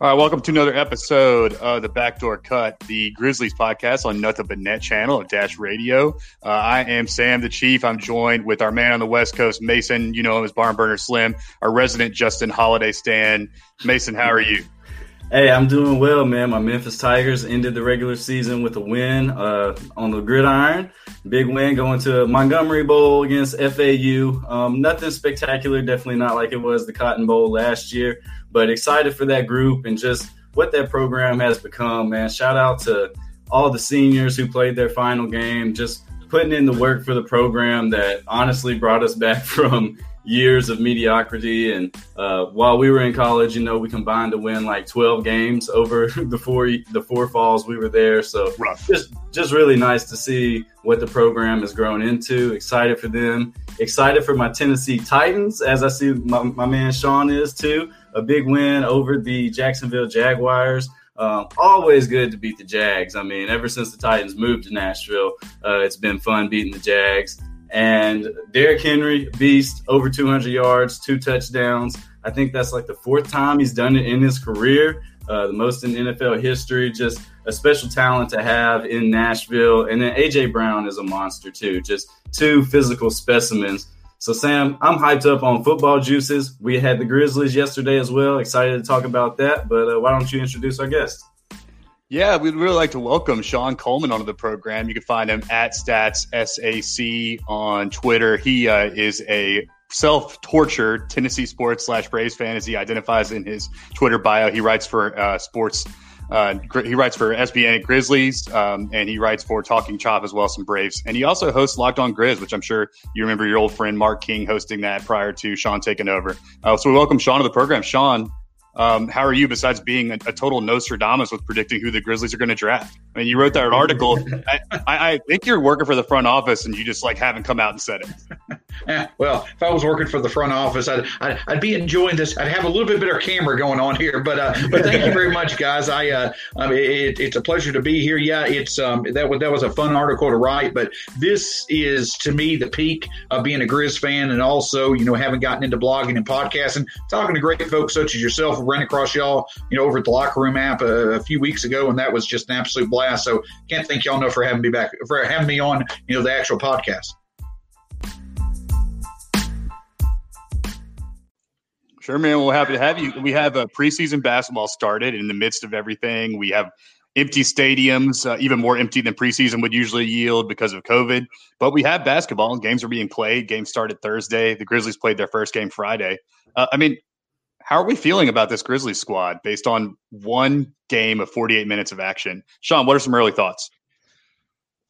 All right, welcome to another episode of the Backdoor Cut, the Grizzlies podcast on Nothing But Net channel at Dash Radio. Uh, I am Sam the Chief. I'm joined with our man on the West Coast, Mason. You know him as Barn Burner Slim. Our resident Justin Holiday Stan. Mason, how are you? Hey, I'm doing well, man. My Memphis Tigers ended the regular season with a win uh, on the gridiron. Big win going to Montgomery Bowl against FAU. Um, nothing spectacular, definitely not like it was the Cotton Bowl last year, but excited for that group and just what that program has become, man. Shout out to all the seniors who played their final game, just putting in the work for the program that honestly brought us back from years of mediocrity. And uh, while we were in college, you know, we combined to win like 12 games over the four the four falls we were there. So Rough. just just really nice to see what the program has grown into. Excited for them. Excited for my Tennessee Titans, as I see my, my man Shawn is too. A big win over the Jacksonville Jaguars. Um, always good to beat the Jags. I mean, ever since the Titans moved to Nashville, uh, it's been fun beating the Jags. And Derrick Henry, beast, over 200 yards, two touchdowns. I think that's like the fourth time he's done it in his career, uh, the most in NFL history. Just a special talent to have in Nashville. And then AJ Brown is a monster too. Just two physical specimens. So Sam, I'm hyped up on football juices. We had the Grizzlies yesterday as well. Excited to talk about that. But uh, why don't you introduce our guest? Yeah, we'd really like to welcome Shawn Coleman onto the program. You can find him at Stats SAC on Twitter. He uh, is a self-tortured Tennessee sports slash Braves fan, as he identifies in his Twitter bio. He writes for uh, sports. Uh, he writes for SBN Grizzlies, um, and he writes for Talking Chop as well, some Braves. And he also hosts Locked On Grizz, which I'm sure you remember your old friend Mark King hosting that prior to Shawn taking over. Uh, so we welcome Shawn to the program. Shawn, um, how are you besides being a, a, total Nostradamus with predicting who the Grizzlies are going to draft? I mean, you wrote that article. I, I, I, think you're working for the front office and you just like haven't come out and said it. yeah, well, if I was working for the front office, I'd, I'd, I'd, be enjoying this. I'd have a little bit better camera going on here, but uh, but thank you very much, guys. I, uh, I mean, it, it's a pleasure to be here. Yeah, it's um, that was that was a fun article to write, but this is to me the peak of being a Grizz fan, and also you know having gotten into blogging and podcasting, talking to great folks such as yourself ran across y'all, you know, over at the locker room app a, a, few weeks ago, and that was just an absolute blast. So can't thank y'all enough for having me back, for having me on, you know, the actual podcast. Sure, man. We're happy to have you. We have a preseason basketball started in the midst of everything. We have empty stadiums, uh, even more empty than preseason would usually yield because of COVID. But we have basketball. Games are being played. Games started Thursday. The Grizzlies played their first game Friday. Uh, I mean, how are we feeling about this Grizzlies squad based on one game of 48 minutes of action? Shawn, what are some early thoughts?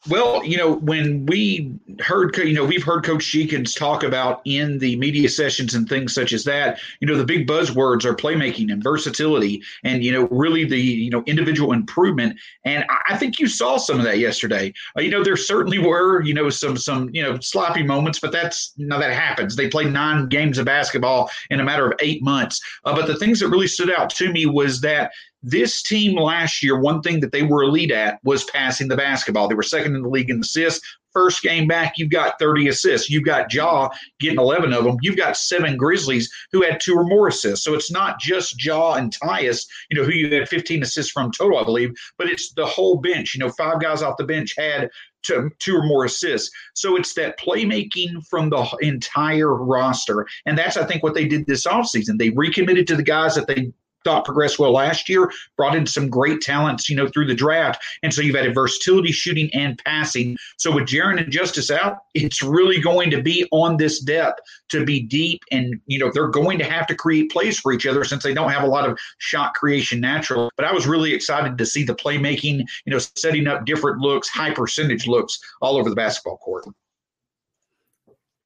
Well, you know, when we heard, you know, we've heard Coach Jenkins talk about in the media sessions and things such as that, you know, the big buzzwords are playmaking and versatility and, you know, really the, you know, individual improvement. And I think you saw some of that yesterday. Uh, you know, there certainly were, you know, some, some, you know, sloppy moments, but that's, you that happens. They played nine games of basketball in a matter of eight months. Uh, but the things that really stood out to me was that this team last year, one thing that they were elite at was passing the basketball. They were second in the league in assists. First game back, you've got 30 assists. You've got Ja getting 11 of them. You've got seven Grizzlies who had two or more assists. So it's not just Ja and Tyus, you know, who you had 15 assists from total, I believe, but it's the whole bench. You know, five guys off the bench had two, two or more assists. So it's that playmaking from the entire roster. And that's, I think, what they did this offseason. They recommitted to the guys that they thought progressed well last year, brought in some great talents, you know, through the draft. And so you've added versatility, shooting, and passing. So with Jaren and Justice out, it's really going to be on this depth to be deep. And, you know, they're going to have to create plays for each other since they don't have a lot of shot creation natural. But I was really excited to see the playmaking, you know, setting up different looks, high percentage looks all over the basketball court.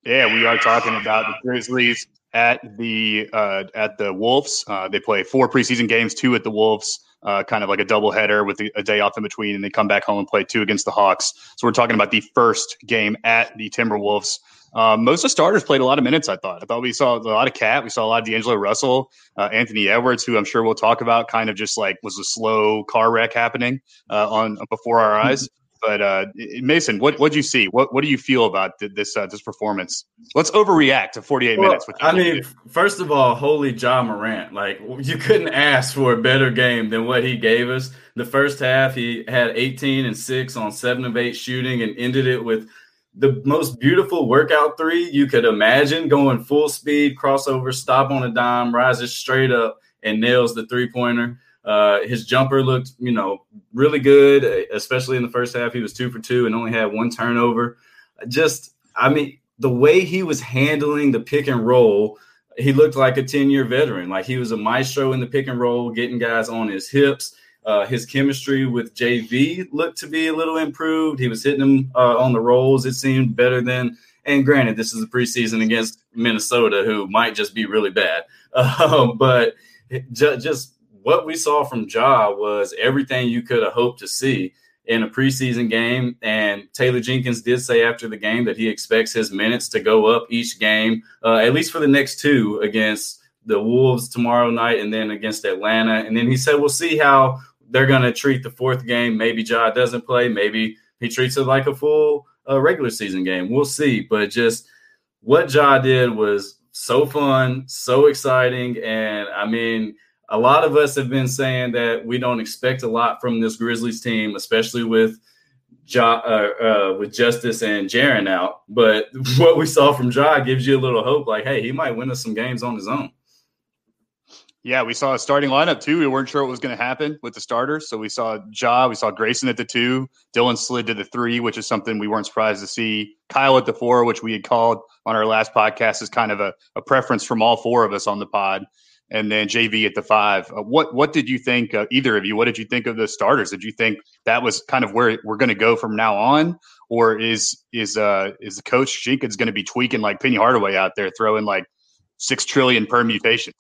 Yeah, we are talking about the Grizzlies at the uh, at the Wolves. Uh, they play four preseason games, two at the Wolves, uh, kind of like a doubleheader with a, day off in between, and they come back home and play two against the Hawks. So we're talking about the first game at the Timberwolves. Um, most of the starters played a lot of minutes. I thought. I thought we saw a lot of KAT. We saw a lot of D'Angelo Russell, uh, Anthony Edwards, who I'm sure we'll talk about. Kind of just like was a slow car wreck happening uh, on before our eyes. But uh, Mason, what what do you see? What what do you feel about this uh, this performance? Let's overreact to 48 well, minutes. I mean, first of all, holy Ja Morant! Like you couldn't ask for a better game than what he gave us. The first half, he had 18 and six on seven of eight shooting, and ended it with the most beautiful workout three you could imagine, going full speed, crossover, stop on a dime, rises straight up, and nails the three pointer. Uh, his jumper looked, you know, really good, especially in the first half. He was two for two and only had one turnover. Just, I mean, the way he was handling the pick and roll, he looked like a 10 year veteran. Like he was a maestro in the pick and roll, getting guys on his hips. Uh, his chemistry with JV looked to be a little improved. He was hitting them uh, on the rolls, it seemed better than. And granted, this is a preseason against Minnesota, who might just be really bad. Uh, but just what we saw from Ja was everything you could have hoped to see in a preseason game. And Taylor Jenkins did say after the game that he expects his minutes to go up each game, uh, at least for the next two against the Wolves tomorrow night and then against Atlanta. And then he said, we'll see how they're going to treat the fourth game. Maybe Ja doesn't play. Maybe he treats it like a full uh, regular season game. We'll see. But just what Ja did was so fun, so exciting. And I mean, a lot of us have been saying that we don't expect a lot from this Grizzlies team, especially with Ja, uh, uh, with Justice and Jaren out. But what we saw from Ja gives you a little hope. Like, hey, he might win us some games on his own. Yeah, we saw a starting lineup too. We weren't sure what was going to happen with the starters. So we saw Ja, we saw Grayson at the two, Dillon slid to the three, which is something we weren't surprised to see. Kyle at the four, which we had called on our last podcast, is kind of a, a preference from all four of us on the pod and then JV at the five. Uh, what what did you think? Uh, either of you, what did you think of the starters? Did you think that was kind of where we're going to go from now on, or is is uh is the coach Jenkins going to be tweaking like Penny Hardaway out there, throwing like six trillion permutations?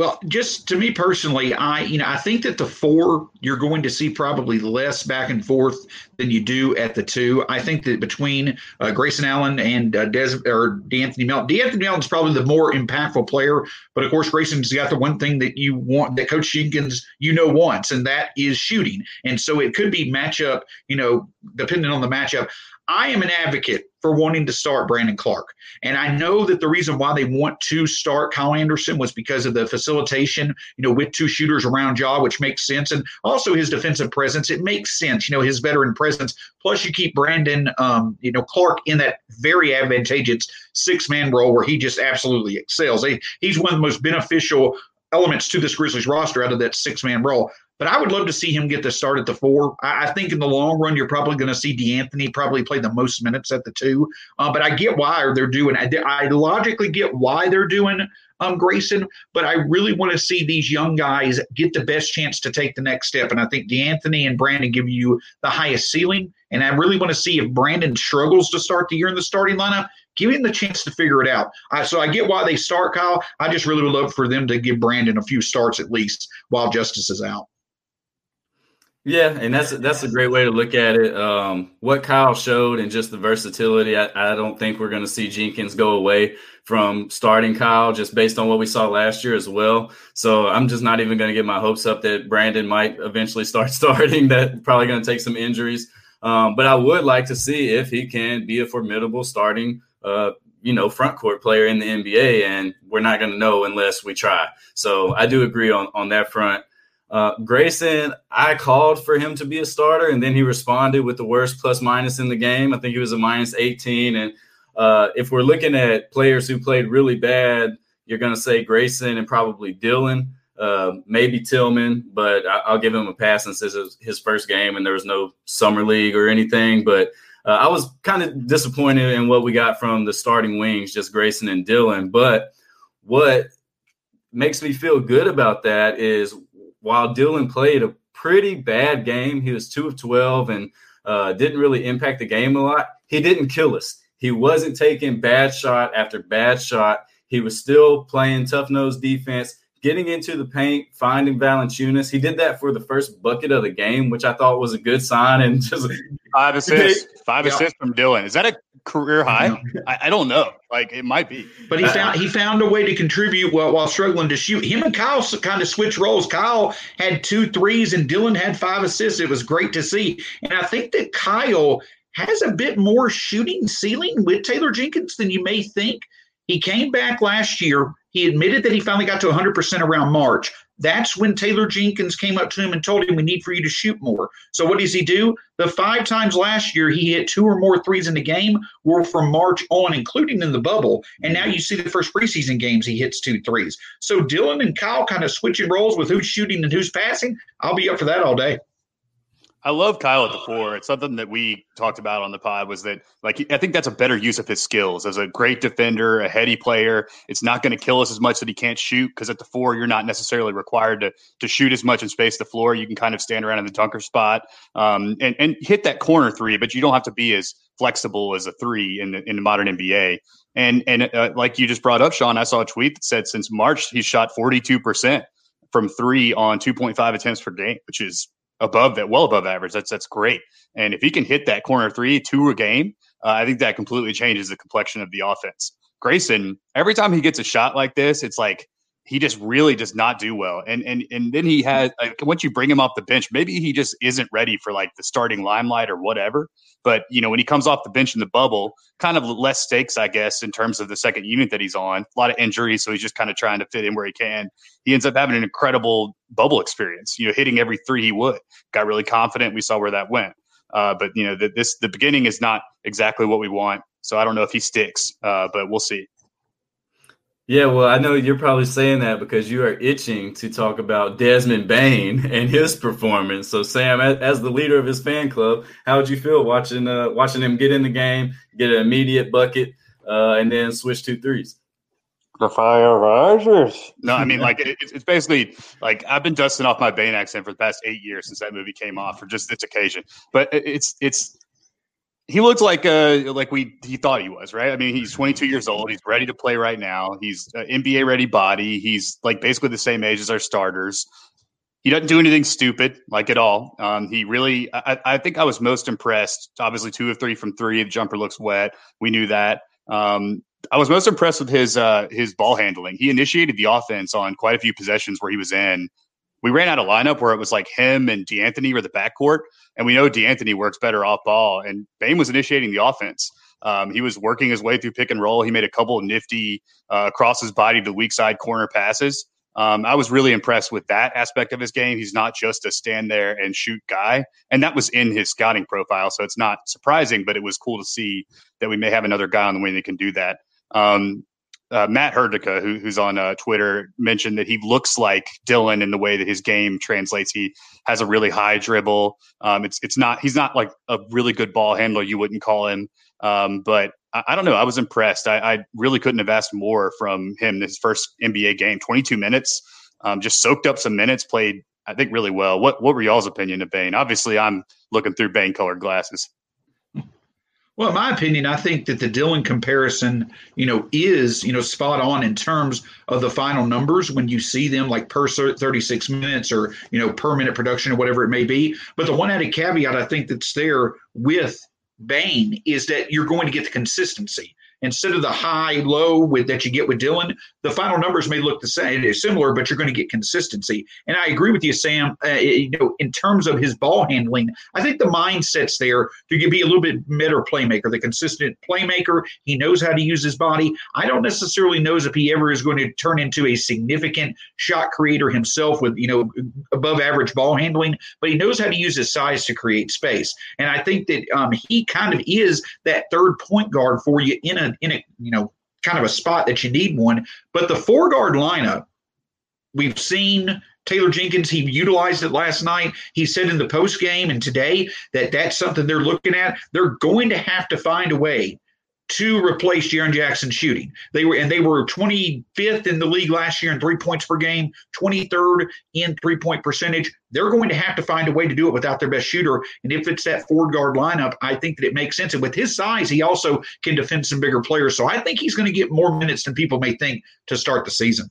Well, just to me personally, I you know I think that the four you're going to see probably less back and forth than you do at the two. I think that between uh, Grayson Allen and uh, Des or De'Anthony Melton, De'Anthony Melton's probably the more impactful player, but of course Grayson's got the one thing that you want that Coach Jenkins you know wants, and that is shooting. And so it could be matchup, you know, depending on the matchup. I am an advocate for wanting to start Brandon Clarke. And I know that the reason why they want to start Kyle Anderson was because of the facilitation, you know, with two shooters around Ja, which makes sense. And also his defensive presence. It makes sense, you know, his veteran presence. Plus, you keep Brandon, um, you know, Clarke in that very advantageous six man role where he just absolutely excels. He, he's one of the most beneficial elements to this Grizzlies roster out of that six man role. But I would love to see him get the start at the four. I, I think in the long run, you're probably going to see De'Anthony probably play the most minutes at the two. Uh, but I get why they're doing. I, I logically get why they're doing um, Grayson, but I really want to see these young guys get the best chance to take the next step. And I think De'Anthony and Brandon give you the highest ceiling. And I really want to see if Brandon struggles to start the year in the starting lineup, give him the chance to figure it out. I, so I get why they start Kyle. I just really would love for them to give Brandon a few starts at least while Justice is out. Yeah, and that's that's a great way to look at it. Um, what Kyle showed and just the versatility, I, I don't think we're going to see Jenkins go away from starting Kyle just based on what we saw last year as well. So I'm just not even going to get my hopes up that Brandon might eventually start starting. That probably going to take some injuries. Um, but I would like to see if he can be a formidable starting, uh, you know, front court player in the NBA, and we're not going to know unless we try. So I do agree on on that front. Uh, Grayson, I called for him to be a starter, and then he responded with the worst plus minus in the game. I think he was a minus 18. And uh, if we're looking at players who played really bad, you're going to say Grayson and probably Dillon, uh, maybe Tillman, but I, will give him a pass since this is his first game and there was no summer league or anything. But uh, I was kind of disappointed in what we got from the starting wings, just Grayson and Dillon. But what makes me feel good about that is while Dillon played a pretty bad game, he was two of 12 and uh, didn't really impact the game a lot. He didn't kill us. He wasn't taking bad shot after bad shot. He was still playing tough nose defense getting into the paint, finding Valanciunas. He did that for the first bucket of the game, which I thought was a good sign. And just five assists, five yeah. assists from Dillon. Is that a career high? I, I, don't know. Like it might be. But he found he found a way to contribute while, while struggling to shoot. Him and Kyle kind of switched roles. Kyle had two threes and Dillon had five assists. It was great to see. And I think that Kyle has a bit more shooting ceiling with Taylor Jenkins than you may think. He came back last year he admitted that he finally got to 100% around March. That's when Taylor Jenkins came up to him and told him, We need for you to shoot more. So, what does he do? The five times last year he hit two or more threes in the game were from March on, including in the bubble. And now you see the first preseason games he hits two threes. So, Dillon and Kyle kind of switching roles with who's shooting and who's passing. I'll be up for that all day. I love Kyle at the four. It's something that we talked about on the pod was that like I think that's a better use of his skills as a great defender, a heady player. It's not going to kill us as much that he can't shoot because at the four you're not necessarily required to to shoot as much and space the floor. You can kind of stand around in the dunker spot um, and and hit that corner three, but you don't have to be as flexible as a three in the in the modern NBA. And and uh, like you just brought up, Shawn, I saw a tweet that said since March he's shot 42 percent from three on 2.5 attempts per game, which is above that, well above average. That's that's great. And if he can hit that corner three, two a game, uh, I think that completely changes the complexion of the offense. Grayson, every time he gets a shot like this, it's like he just really does not do well. And and and then he has like, once you bring him off the bench, maybe he just isn't ready for like the starting limelight or whatever. But you know, when he comes off the bench in the bubble, kind of less stakes, I guess, in terms of the second unit that he's on. A lot of injuries, so he's just kind of trying to fit in where he can. He ends up having an incredible bubble experience. You know, hitting every three he would. Got really confident. We saw where that went. Uh, but you know, the, this the beginning is not exactly what we want. So I don't know if he sticks, uh, but we'll see. Yeah, well, I know you're probably saying that because you are itching to talk about Desmond Bane and his performance. So, Sam, as the leader of his fan club, how would you feel watching uh, watching him get in the game, get an immediate bucket, uh, and then switch two threes? The fire rises. No, I mean, like it, it's basically like I've been dusting off my Bane accent for the past eight years since that movie came off for just this occasion. But it's it's he looks like uh like we he thought he was right. I mean, he's 22 years old. He's ready to play right now. He's NBA ready body. He's like basically the same age as our starters. He doesn't do anything stupid like at all. Um, he really, I, I, think I was most impressed. Obviously, two of three from three. The jumper looks wet. We knew that. Um, I was most impressed with his uh, his ball handling. He initiated the offense on quite a few possessions where he was in we ran out of lineup where it was like him and De'Anthony were the backcourt, and we know De'Anthony works better off ball, and Bane was initiating the offense. Um, he was working his way through pick and roll. He made a couple of nifty uh, across his body to weak side corner passes. Um, I was really impressed with that aspect of his game. He's not just a stand there and shoot guy, and that was in his scouting profile, so it's not surprising. But it was cool to see that we may have another guy on the wing that can do that. Um, uh, Matt Herdika, who, who's on uh, Twitter, mentioned that he looks like Dillon in the way that his game translates. He has a really high dribble. Um, it's it's not he's not like a really good ball handler. You wouldn't call him, um, but I, I, don't know. I was impressed. I, I, really couldn't have asked more from him. His first NBA game, 22 minutes, um, just soaked up some minutes, played I think really well. What what were y'all's opinion of Bane? Obviously, I'm looking through Bane colored glasses. Well, in my opinion, I think that the Dillon comparison, you know, is, you know, spot on in terms of the final numbers when you see them like per 36 minutes or, you know, per minute production or whatever it may be. But the one added caveat I think that's there with Bane is that you're going to get the consistency instead of the high low with that you get with Dillon, the final numbers may look the same, similar, but you're going to get consistency. And I agree with you, Sam. Uh, you know, in terms of his ball handling, I think the mindset's there to be a little bit better playmaker, the consistent playmaker. He knows how to use his body. I don't necessarily know if he ever is going to turn into a significant shot creator himself with you know above average ball handling, but he knows how to use his size to create space. And I think that um, he kind of is that third point guard for you in a in a you know kind of a spot that you need one. But the four guard lineup, we've seen Taylor Jenkins, he utilized it last night. He said in the post game and today that that's something they're looking at. They're going to have to find a way to replace Jaren Jackson shooting. They were and they were 25th in the league last year in three points per game, 23rd in three point percentage. They're going to have to find a way to do it without their best shooter. And if it's that four guard lineup, I think that it makes sense. And with his size, he also can defend some bigger players. So I think he's going to get more minutes than people may think to start the season.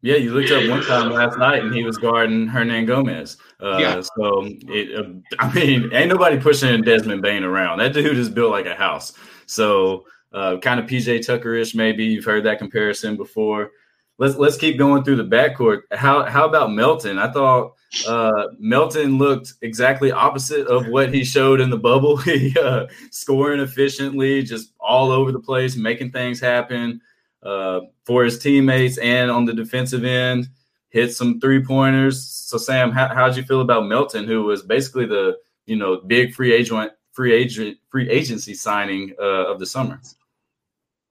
Yeah, you looked up one time last night and he was guarding Hernangomez. Uh, yeah. So, it, uh, I mean, ain't nobody pushing Desmond Bane around. That dude is built like a house. So, uh, kind of PJ Tucker-ish, maybe you've heard that comparison before. Let's let's keep going through the backcourt. How how about Melton? I thought uh, Melton looked exactly opposite of what he showed in the bubble. he uh, scoring efficiently, just all over the place, making things happen uh, for his teammates and on the defensive end. Hit some three pointers. So Sam, how how'd you feel about Melton, who was basically the you know big free agent free agent free agency signing uh, of the summer?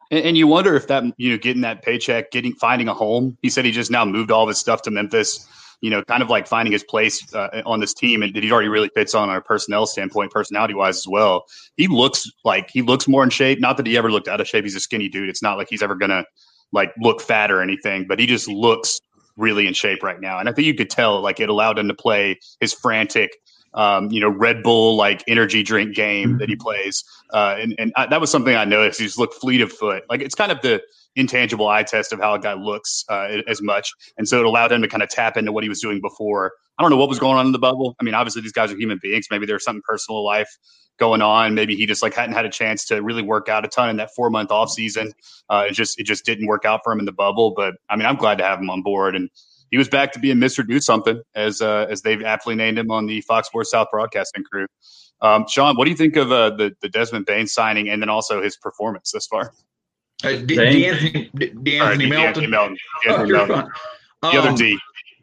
And, and you wonder if that you know getting that paycheck, getting finding a home. He said he just now moved all of his stuff to Memphis you know, kind of like finding his place uh, on this team and that he already really fits on a personnel standpoint, personality wise as well. He looks like he looks more in shape. Not that he ever looked out of shape. He's a skinny dude. It's not like he's ever gonna like look fat or anything, but he just looks really in shape right now. And I think you could tell like it allowed him to play his frantic, um, you know, Red Bull like energy drink game that he plays. Uh, and and I, that was something I noticed. He just looked fleet of foot. Like it's kind of the intangible eye test of how a guy looks uh, as much. And so it allowed him to kind of tap into what he was doing before. I don't know what was going on in the bubble. I mean, obviously these guys are human beings. Maybe there's something personal life going on. Maybe he just like hadn't had a chance to really work out a ton in that four month off season. Uh, it just it just didn't work out for him in the bubble. But I mean, I'm glad to have him on board. And he was back to being Mr. Do Something, as uh, as they've aptly named him on the Fox Sports South broadcasting crew. Um, Shawn, what do you think of uh, the the Desmond Bane signing, and then also his performance thus far? Uh, D- De'Anthony, De'Anthony Melton. Melton. Oh, Melton. The other um, D.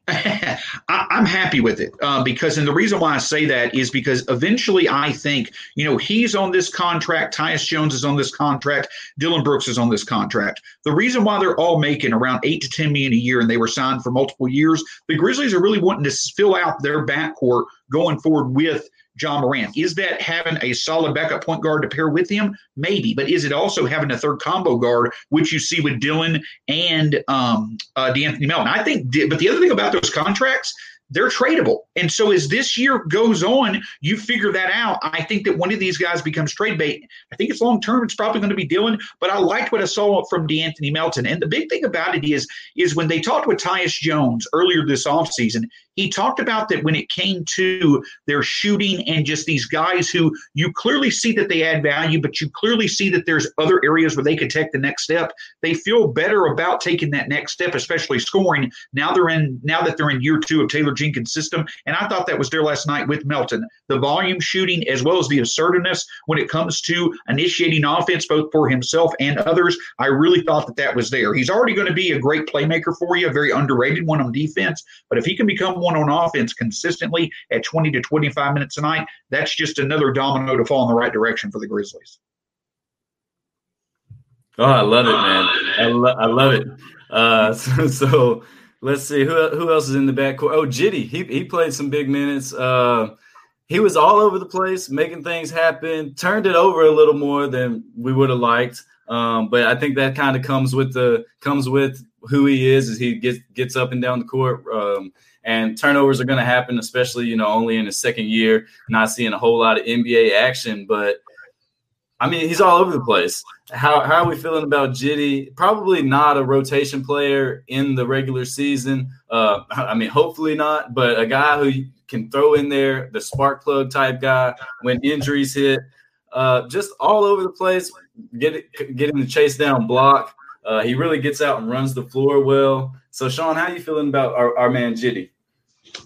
I, am happy with it uh, because, and the reason why I say that is because eventually I think, you know, he's on this contract, Tyus Jones is on this contract, Dillon Brooks is on this contract. The reason why they're all making around eight to 10 million a year and they were signed for multiple years, the Grizzlies are really wanting to fill out their backcourt going forward with Ja Morant. Is that having a solid backup point guard to pair with him? Maybe. But is it also having a third combo guard, which you see with Dillon and um, uh, De'Anthony Melton? I think, but the other thing about those contracts, they're tradable. And so as this year goes on, you figure that out. I think that one of these guys becomes trade bait. I think it's long term. It's probably going to be Dillon, but I liked what I saw from De'Anthony Melton. And the big thing about it is, is when they talked with Tyus Jones earlier this offseason, he talked about that when it came to their shooting and just these guys who you clearly see that they add value, but you clearly see that there's other areas where they could take the next step. They feel better about taking that next step, especially scoring. Now they're in now that they're in year two of Taylor Jenkins' system. And I thought that was there last night with Melton. The volume shooting as well as the assertiveness when it comes to initiating offense, both for himself and others. I really thought that that was there. He's already going to be a great playmaker for you, a very underrated one on defense. But if he can become one on offense consistently at 20 to 25 minutes a night, that's just another domino to fall in the right direction for the Grizzlies. Oh, I love it, man. I, lo- I love it. Uh, so, so, let's see who who else is in the backcourt. Oh, Giddey, he he played some big minutes. Uh, he was all over the place, making things happen. Turned it over a little more than we would have liked. Um, but I think that kind of comes with the comes with who he is as he gets gets up and down the court. Um, and turnovers are going to happen, especially you know only in his second year, not seeing a whole lot of NBA action. But I mean, he's all over the place. How how are we feeling about Giddey? Probably not a rotation player in the regular season. Uh, I mean, hopefully not, but a guy who can throw in there, the spark plug type guy when injuries hit. Uh, just all over the place, get it, getting the chase down block. Uh, he really gets out and runs the floor well. So, Shawn, how are you feeling about our, our man Giddey?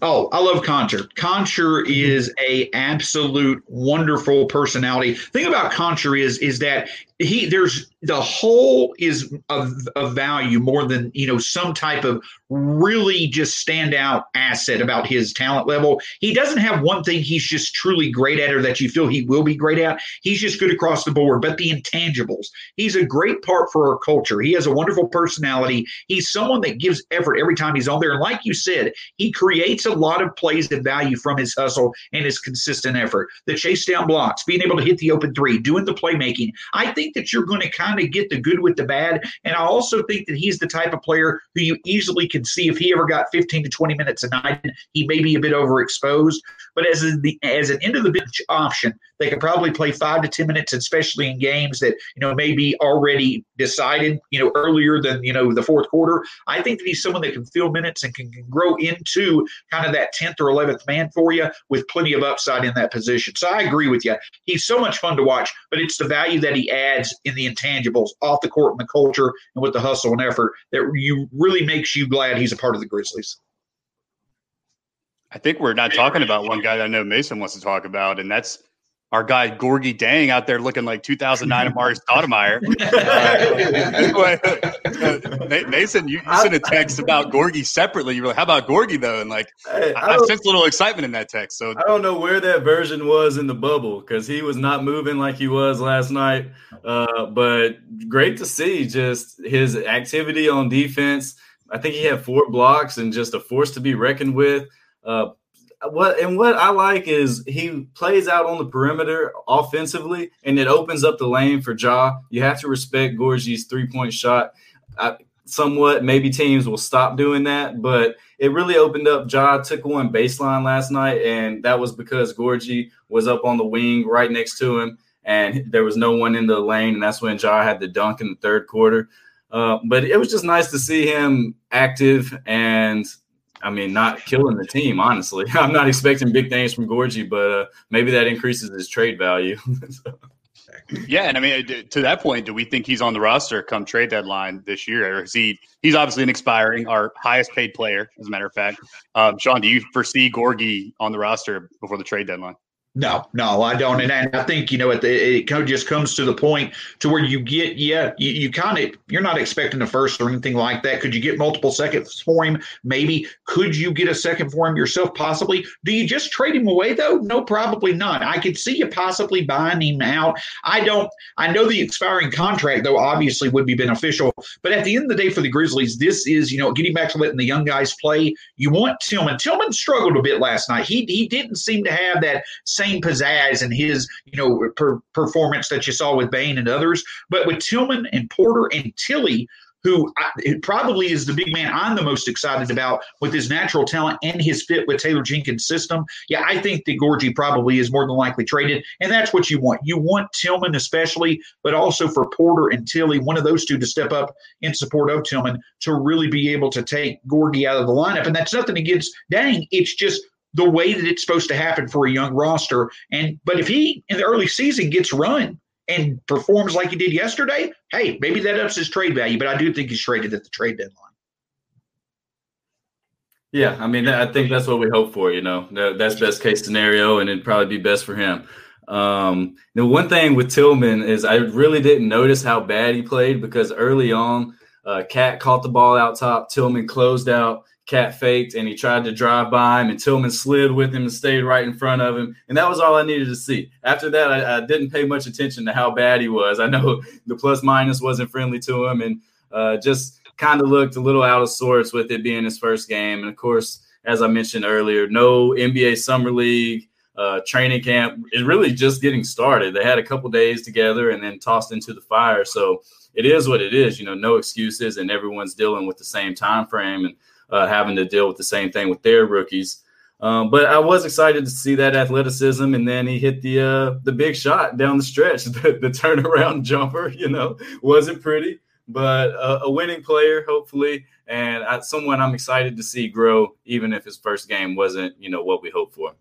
Oh, I love Konchar. Konchar mm-hmm. is a absolute wonderful personality. Thing about Konchar is is that he there's the whole is of, of value more than you know some type of really just standout asset about his talent level. He doesn't have one thing he's just truly great at or that you feel he will be great at. He's just good across the board. But the intangibles, he's a great part for our culture. He has a wonderful personality. He's someone that gives effort every time he's on there. And like you said, he creates a lot of plays of value from his hustle and his consistent effort. The chase down blocks, being able to hit the open three, doing the playmaking. I think that you're going to kind of get the good with the bad. And I also think that he's the type of player who you easily can see if he ever got 15 to 20 minutes a night, he may be a bit overexposed. But as the as an end of the bench option, they could probably play five to 10 minutes, especially in games that you know may be already decided, you know, earlier than you know the fourth quarter. I think that he's someone that can fill minutes and can, can grow into kind of that 10th or 11th man for you with plenty of upside in that position. So I agree with you. He's so much fun to watch, but it's the value that he adds in the intangibles off the court and the culture and with the hustle and effort that you really makes you glad he's a part of the Grizzlies. I think we're not talking about one guy that I know Mason wants to talk about, and that's our guy Gorgui Dieng out there looking like 2009 Amar'e Stoudemire. Uh, Mason, you, you sent a text about Gorgui separately. You were like, "How about Gorgui though?" And like, hey, I, I sensed a little excitement in that text. So I don't know where that version was in the bubble because he was not moving like he was last night. Uh, but great to see just his activity on defense. I think he had four blocks and just a force to be reckoned with. Uh, what and what I like is he plays out on the perimeter offensively, and it opens up the lane for Ja. You have to respect Gorgui's three point shot. I, somewhat, maybe teams will stop doing that, but it really opened up. Ja took one baseline last night, and that was because Gorgui was up on the wing right next to him, and there was no one in the lane, and that's when Ja had the dunk in the third quarter. Uh, but it was just nice to see him active and I mean, not killing the team, honestly. I'm not expecting big things from Gorgui, but uh, maybe that increases his trade value. so. Yeah, and I mean, to that point, do we think he's on the roster come trade deadline this year, or is he? He's obviously an expiring, our highest paid player, as a matter of fact. Um, Shawn, do you foresee Gorgui on the roster before the trade deadline? No, no, I don't. And I think, you know, it, it of just comes to the point to where you get, yeah, you, you kind of, you're not expecting a first or anything like that. Could you get multiple seconds for him? Maybe. Could you get a second for him yourself? Possibly. Do you just trade him away, though? No, probably not. I could see you possibly buying him out. I don't, I know the expiring contract, though, obviously would be beneficial. But at the end of the day for the Grizzlies, this is, you know, getting back to letting the young guys play. You want Tillman. Tillman struggled a bit last night. He, he didn't seem to have that same pizzazz in his you know per- performance that you saw with Bane and others. But with Tillman and Porter and Tillie, who I, probably is the big man I'm the most excited about with his natural talent and his fit with Taylor Jenkins' system. Yeah, I think that Gorgui probably is more than likely traded, and that's what you want. You want Tillman especially, but also for Porter and Tillie, one of those two to step up in support of Tillman to really be able to take Gorgui out of the lineup. And that's nothing against Dieng. It's just the way that it's supposed to happen for a young roster. And but if he in the early season gets run and performs like he did yesterday, hey, maybe that ups his trade value. But I do think he's traded at the trade deadline. Yeah, I mean, I think that's what we hope for. You know, that's best case scenario, and it'd probably be best for him. Um, the one thing with Tillman is I really didn't notice how bad he played because early on, uh, KAT caught the ball out top, Tillman closed out, KAT faked and he tried to drive by him, and Tillman slid with him and stayed right in front of him. And that was all I needed to see. After that, I, I didn't pay much attention to how bad he was. I know the plus minus wasn't friendly to him, and uh, just kind of looked a little out of sorts with it being his first game. And of course, as I mentioned earlier, no NBA Summer League. Uh, training camp is really just getting started. They had a couple days together and then tossed into the fire. So it is what it is. You know, no excuses, and everyone's dealing with the same time frame. And uh, having to deal with the same thing with their rookies. Um, but I was excited to see that athleticism, and then he hit the uh, the big shot down the stretch. The, the turnaround jumper, you know, wasn't pretty, but a, a winning player, hopefully, and I, someone I'm excited to see grow, even if his first game wasn't, you know, what we hoped for.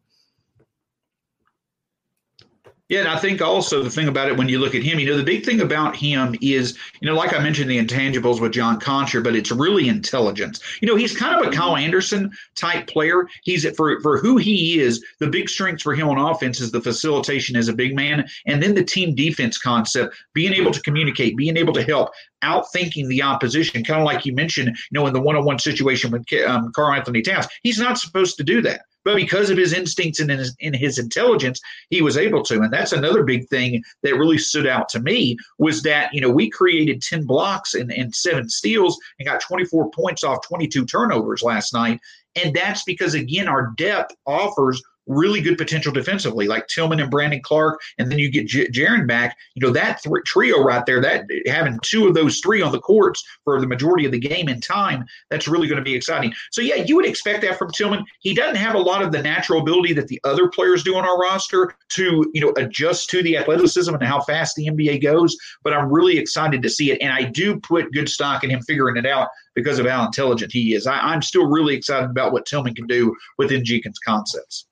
Yeah, and I think also the thing about it when you look at him, you know, the big thing about him is, you know, like I mentioned the intangibles with John Konchar, but it's really intelligence. You know, he's kind of a Kyle Anderson type player. He's for for who he is. The big strengths for him on offense is the facilitation as a big man, and then the team defense concept, being able to communicate, being able to help, outthinking the opposition. Kind of like you mentioned, you know, in the one-on-one situation with um, Karl-Anthony Towns, he's not supposed to do that but because of his instincts and his, in his intelligence, he was able to. And that's another big thing that really stood out to me was that, you know, we created 10 blocks and, and seven steals and got 24 points off 22 turnovers last night. And that's because, again, our depth offers really good potential defensively, like Tillman and Brandon Clarke, and then you get J- Jaren back. You know that th- trio right there, that having two of those three on the courts for the majority of the game in time, that's really going to be exciting. So yeah, you would expect that from Tillman. He doesn't have a lot of the natural ability that the other players do on our roster to you know adjust to the athleticism and how fast the NBA goes. But I'm really excited to see it, and I do put good stock in him figuring it out because of how intelligent he is. I, I'm still really excited about what Tillman can do within Jenkins' concepts.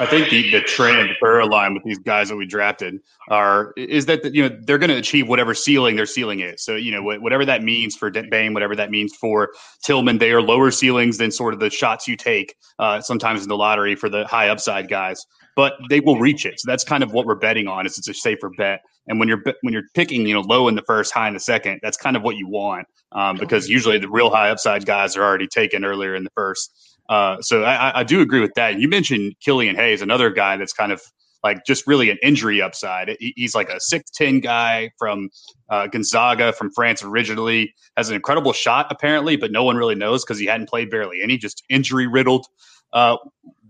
I think the, the trend line with these guys that we drafted are is that you know they're going to achieve whatever ceiling their ceiling is. So you know whatever that means for Bane, whatever that means for Tillman, they are lower ceilings than sort of the shots you take uh, sometimes in the lottery for the high upside guys. But they will reach it. So that's kind of what we're betting on. Is it's a safer bet. And when you're when you're picking you know low in the first, high in the second, that's kind of what you want um, because usually the real high upside guys are already taken earlier in the first. Uh, so I, I, do agree with that. You mentioned Killian Hayes, another guy that's kind of like just really an injury upside. he's like a six ten guy from uh, Gonzaga from France originally. Has an incredible shot apparently, but no one really knows because he hadn't played barely any, just injury riddled. Uh,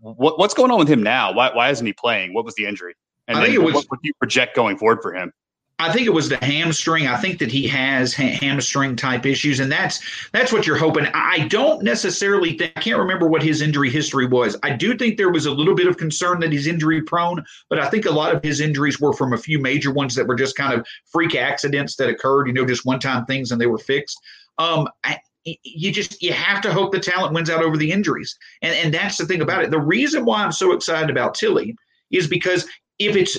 what, what's going on with him now? Why, why isn't he playing? What was the injury? And it was, what would you project going forward for him? I think it was the hamstring. I think that he has ha- hamstring type issues, and that's that's what you're hoping. I don't necessarily think I can't remember what his injury history was. I do think there was a little bit of concern that he's injury prone, but I think a lot of his injuries were from a few major ones that were just kind of freak accidents that occurred. You know, just one time things and they were fixed. Um, I, you just you have to hope the talent wins out over the injuries, and and that's the thing about it. The reason why I'm so excited about Tillie is because if it's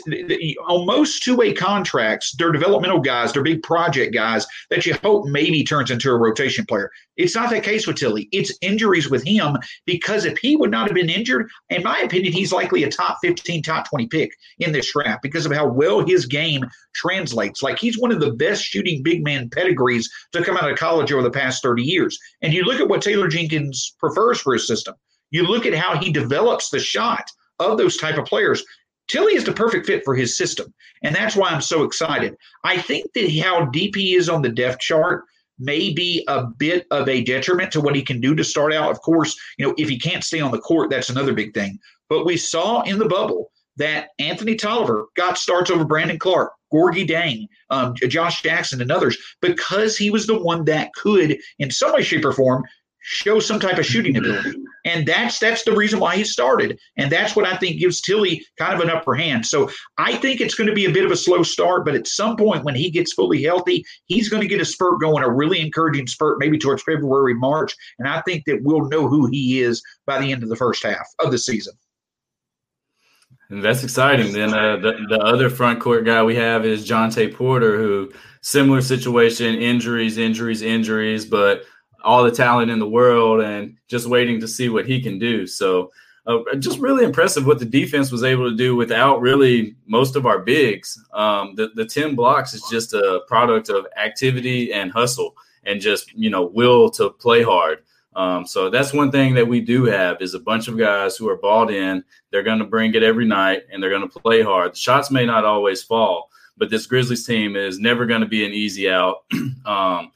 on most two-way contracts, they're developmental guys, they're big project guys that you hope maybe turns into a rotation player. It's not that case with Tillie. It's injuries with him because if he would not have been injured, in my opinion, he's likely a top 15, top 20 pick in this draft because of how well his game translates. Like he's one of the best shooting big man pedigrees to come out of college over the past 30 years. And you look at what Taylor Jenkins prefers for his system. You look at how he develops the shot of those type of players. Tillie is the perfect fit for his system. And that's why I'm so excited. I think that how deep he is on the depth chart may be a bit of a detriment to what he can do to start out. Of course, you know, if he can't stay on the court, that's another big thing. But we saw in the bubble that Anthony Tolliver got starts over Brandon Clarke, Gorgui Dieng, um, Josh Jackson, and others because he was the one that could, in some way, shape, or form, show some type of shooting ability. And that's that's the reason why he started. And that's what I think gives Tillie kind of an upper hand. So I think it's going to be a bit of a slow start, but at some point when he gets fully healthy, he's going to get a spurt going, a really encouraging spurt, maybe towards February, March. And I think that we'll know who he is by the end of the first half of the season. And that's exciting. Then uh, the, the other front court guy we have is Jontay Porter, who similar situation, injuries, injuries, injuries, but – all the talent in the world and just waiting to see what he can do. So, uh, just really impressive what the defense was able to do without really most of our bigs. Um, the, the 10 blocks is just a product of activity and hustle and just, you know, will to play hard. Um, so that's one thing that we do have is a bunch of guys who are balled in. They're going to bring it every night and they're going to play hard. The shots may not always fall, but this Grizzlies team is never going to be an easy out. um,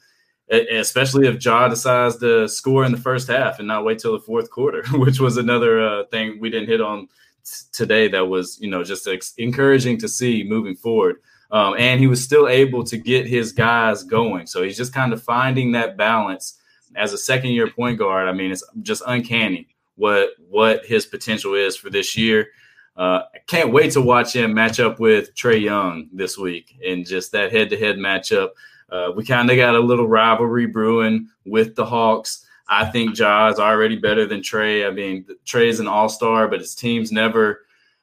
especially if Ja decides to score in the first half and not wait till the fourth quarter, which was another uh, thing we didn't hit on t- today. That was you know just ex- encouraging to see moving forward. Um, and he was still able to get his guys going. So he's just kind of finding that balance as a second year point guard. I mean, it's just uncanny what what his potential is for this year. Uh, I can't wait to watch him match up with Trae Young this week and just that head to head matchup. Uh, we kind of got a little rivalry brewing with the Hawks. I think Ja is already better than Trae. I mean, Trae is an all star, but his team's never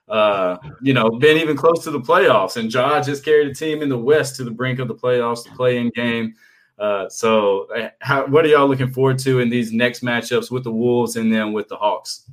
uh, you know, been even close to the playoffs. And Ja just carried a team in the West to the brink of the playoffs, the play-in game. Uh, so, uh, how, what are y'all looking forward to in these next matchups with the Wolves and then with the Hawks?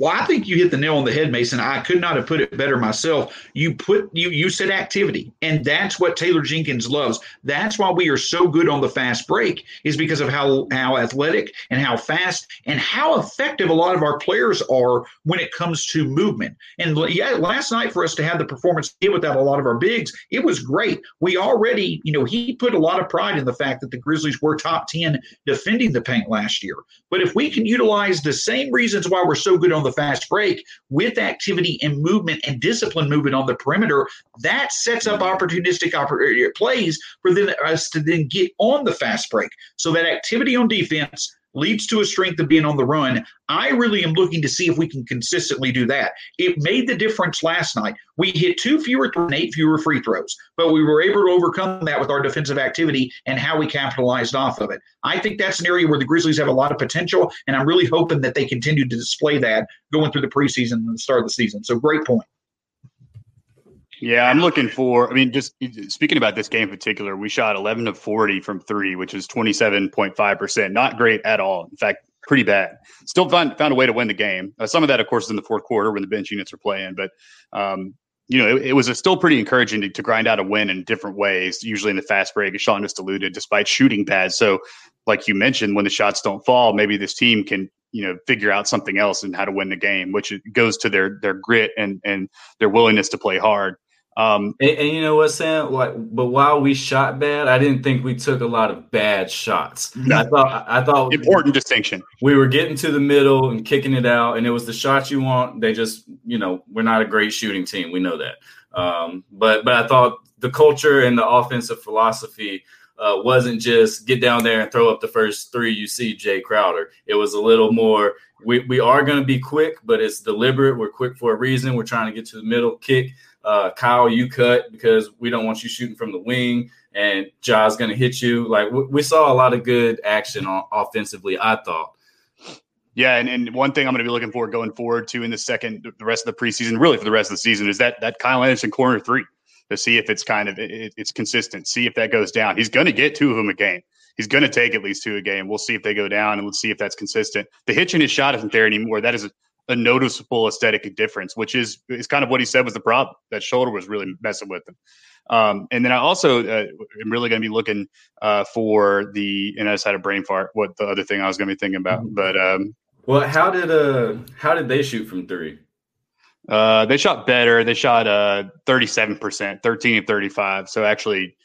Well, I think you hit the nail on the head, Mason. I could not have put it better myself. You put you you said activity, and that's what Taylor Jenkins loves. That's why we are so good on the fast break, is because of how how athletic and how fast and how effective a lot of our players are when it comes to movement. And yeah, last night for us to have the performance without a lot of our bigs, it was great. We already, you know, he put a lot of pride in the fact that the Grizzlies were top ten defending the paint last year. But if we can utilize the same reasons why we're so good on the fast break with activity and movement and discipline movement on the perimeter, that sets up opportunistic oppor- uh, plays for them, us to then get on the fast break. So that activity on defense leads to a strength of being on the run. I really am looking to see if we can consistently do that. It made the difference last night. We hit two fewer and eight fewer free throws, but we were able to overcome that with our defensive activity and how we capitalized off of it. I think that's an area where the Grizzlies have a lot of potential, and I'm really hoping that they continue to display that going through the preseason and the start of the season. So great point. Yeah, I'm looking for. I mean, just speaking about this game in particular, we shot 11 of 40 from three, which is 27.5 percent. Not great at all. In fact, pretty bad. Still found found a way to win the game. Uh, some of that, of course, is in the fourth quarter when the bench units are playing, but um, you know, it, it was still pretty encouraging to, to, grind out a win in different ways. Usually in the fast break, as Shawn just alluded, despite shooting bad. So, like you mentioned, when the shots don't fall, maybe this team can you know figure out something else and how to win the game, which goes to their their grit and and their willingness to play hard. Um, and, and, you know what, Sam? Like, but while we shot bad, I didn't think we took a lot of bad shots. No. I thought, I thought important distinction. We were getting to the middle and kicking it out, and it was the shots you want. They just, you know, we're not a great shooting team. We know that. Um, but, but I thought the culture and the offensive philosophy uh, wasn't just get down there and throw up the first three you see Jae Crowder. It was a little more. We, we are going to be quick, but it's deliberate. We're quick for a reason. We're trying to get to the middle, kick uh, Kyle, you cut because we don't want you shooting from the wing, and Ja's going to hit you. Like w- we saw a lot of good action on, offensively. I thought. Yeah, and, and one thing I'm going to be looking forward going forward to in the second, the rest of the preseason, really for the rest of the season, is that that Kyle Anderson corner three to see if it's kind of it, it's consistent. See if that goes down. He's going to get two of them a game. He's going to take at least two a game. We'll see if they go down, and let's see if that's consistent. The hitch in his shot isn't there anymore. That is a, a noticeable aesthetic difference, which is is kind of what he said was the problem. That shoulder was really messing with him. Um, and then I also uh, am really going to be looking uh, for the. And I just had a brain fart. What the other thing I was going to be thinking about, mm-hmm. but um, well, how did uh how did they shoot from three? Uh, they shot better. They shot uh 37 percent, 13 of 35. So actually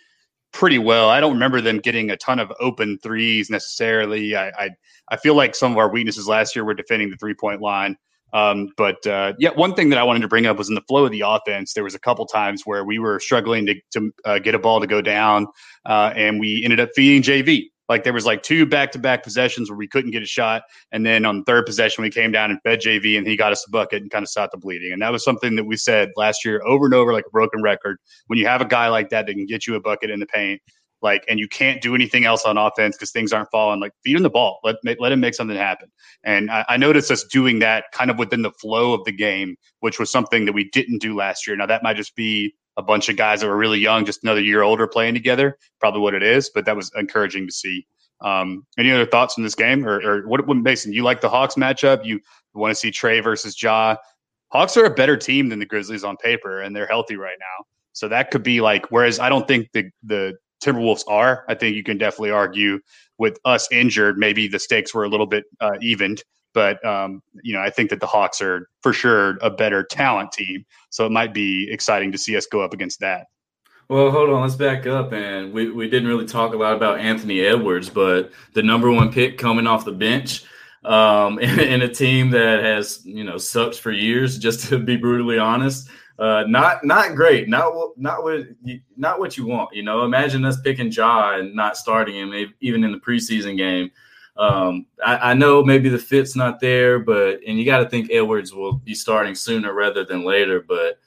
pretty well. I don't remember them getting a ton of open threes necessarily. I, I, I feel like some of our weaknesses last year were defending the three point line. Um, but uh, yeah, one thing that I wanted to bring up was in the flow of the offense. There was a couple times where we were struggling to, to uh, get a ball to go down, uh, and we ended up feeding JV. Like there was like two back to back possessions where we couldn't get a shot, and then on the third possession we came down and fed JV, and he got us a bucket and kind of stopped the bleeding. And that was something that we said last year over and over, like a broken record. When you have a guy like that that can get you a bucket in the paint, like and you can't do anything else on offense because things aren't falling. Like feed him the ball. Let, let him make something happen. And I, I, noticed us doing that kind of within the flow of the game which was something that we didn't do last year. Now that might just be a bunch of guys that were really young just another year older playing together probably what it is but that was encouraging to see. Um, any other thoughts on this game? Or, or what, mason you like the hawks matchup? You want to see Trae versus ja? Hawks are a better team than the grizzlies on paper and they're healthy right now. So that could be like whereas i don't think the the Timberwolves are. I think you can definitely argue with us injured, maybe the stakes were a little bit uh, evened. But um, you know, I think that the Hawks are for sure a better talent team, so it might be exciting to see us go up against that. Well, hold on, let's back up. And we, we didn't really talk a lot about Anthony Edwards, but the number one pick coming off the bench um, in, in a team that has, you know, sucked for years, just to be brutally honest uh, not not great. Not not what not what you want. You know, imagine us picking Ja and not starting him even in the preseason game. Um, I, I, know maybe the fit's not there, but and you got to think Edwards will be starting sooner rather than later. But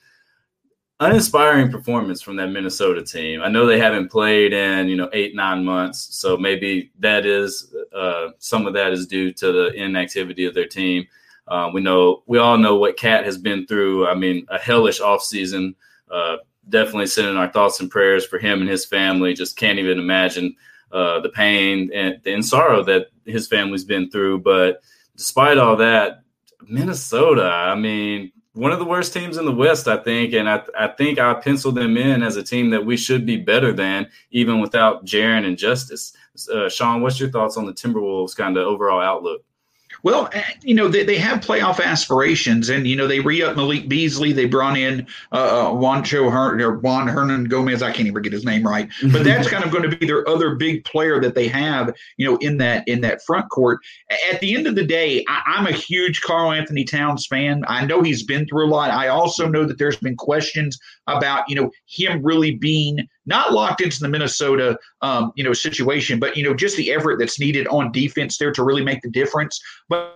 uninspiring performance from that Minnesota team. I know they haven't played in you know eight nine months, so maybe that is uh, some of that is due to the inactivity of their team. Uh, we know we all know what KAT has been through. I mean, a hellish offseason. Uh, definitely sending our thoughts and prayers for him and his family. Just can't even imagine uh, the pain and, and sorrow that his family's been through. But despite all that, Minnesota, I mean, one of the worst teams in the West, I think, and I, I think I penciled them in as a team that we should be better than, even without Jaren and Justise. Uh, Shawn, what's your thoughts on the Timberwolves' kind of overall outlook? Well, eh, you know, they, they have playoff aspirations, and, you know, they re up Malik Beasley. They brought in uh, uh Juancho Her- or Juan Hernangomez. I can't even get his name right, but that's kind of going to be their other big player that they have, you know, in that in that front court. At the end of the day, I, I'm a huge Karl-Anthony Towns fan. I know he's been through a lot. I also know that there's been questions about, you know, him really being not locked into the Minnesota, um, you know, situation, but you know, just the effort that's needed on defense there to really make the difference. But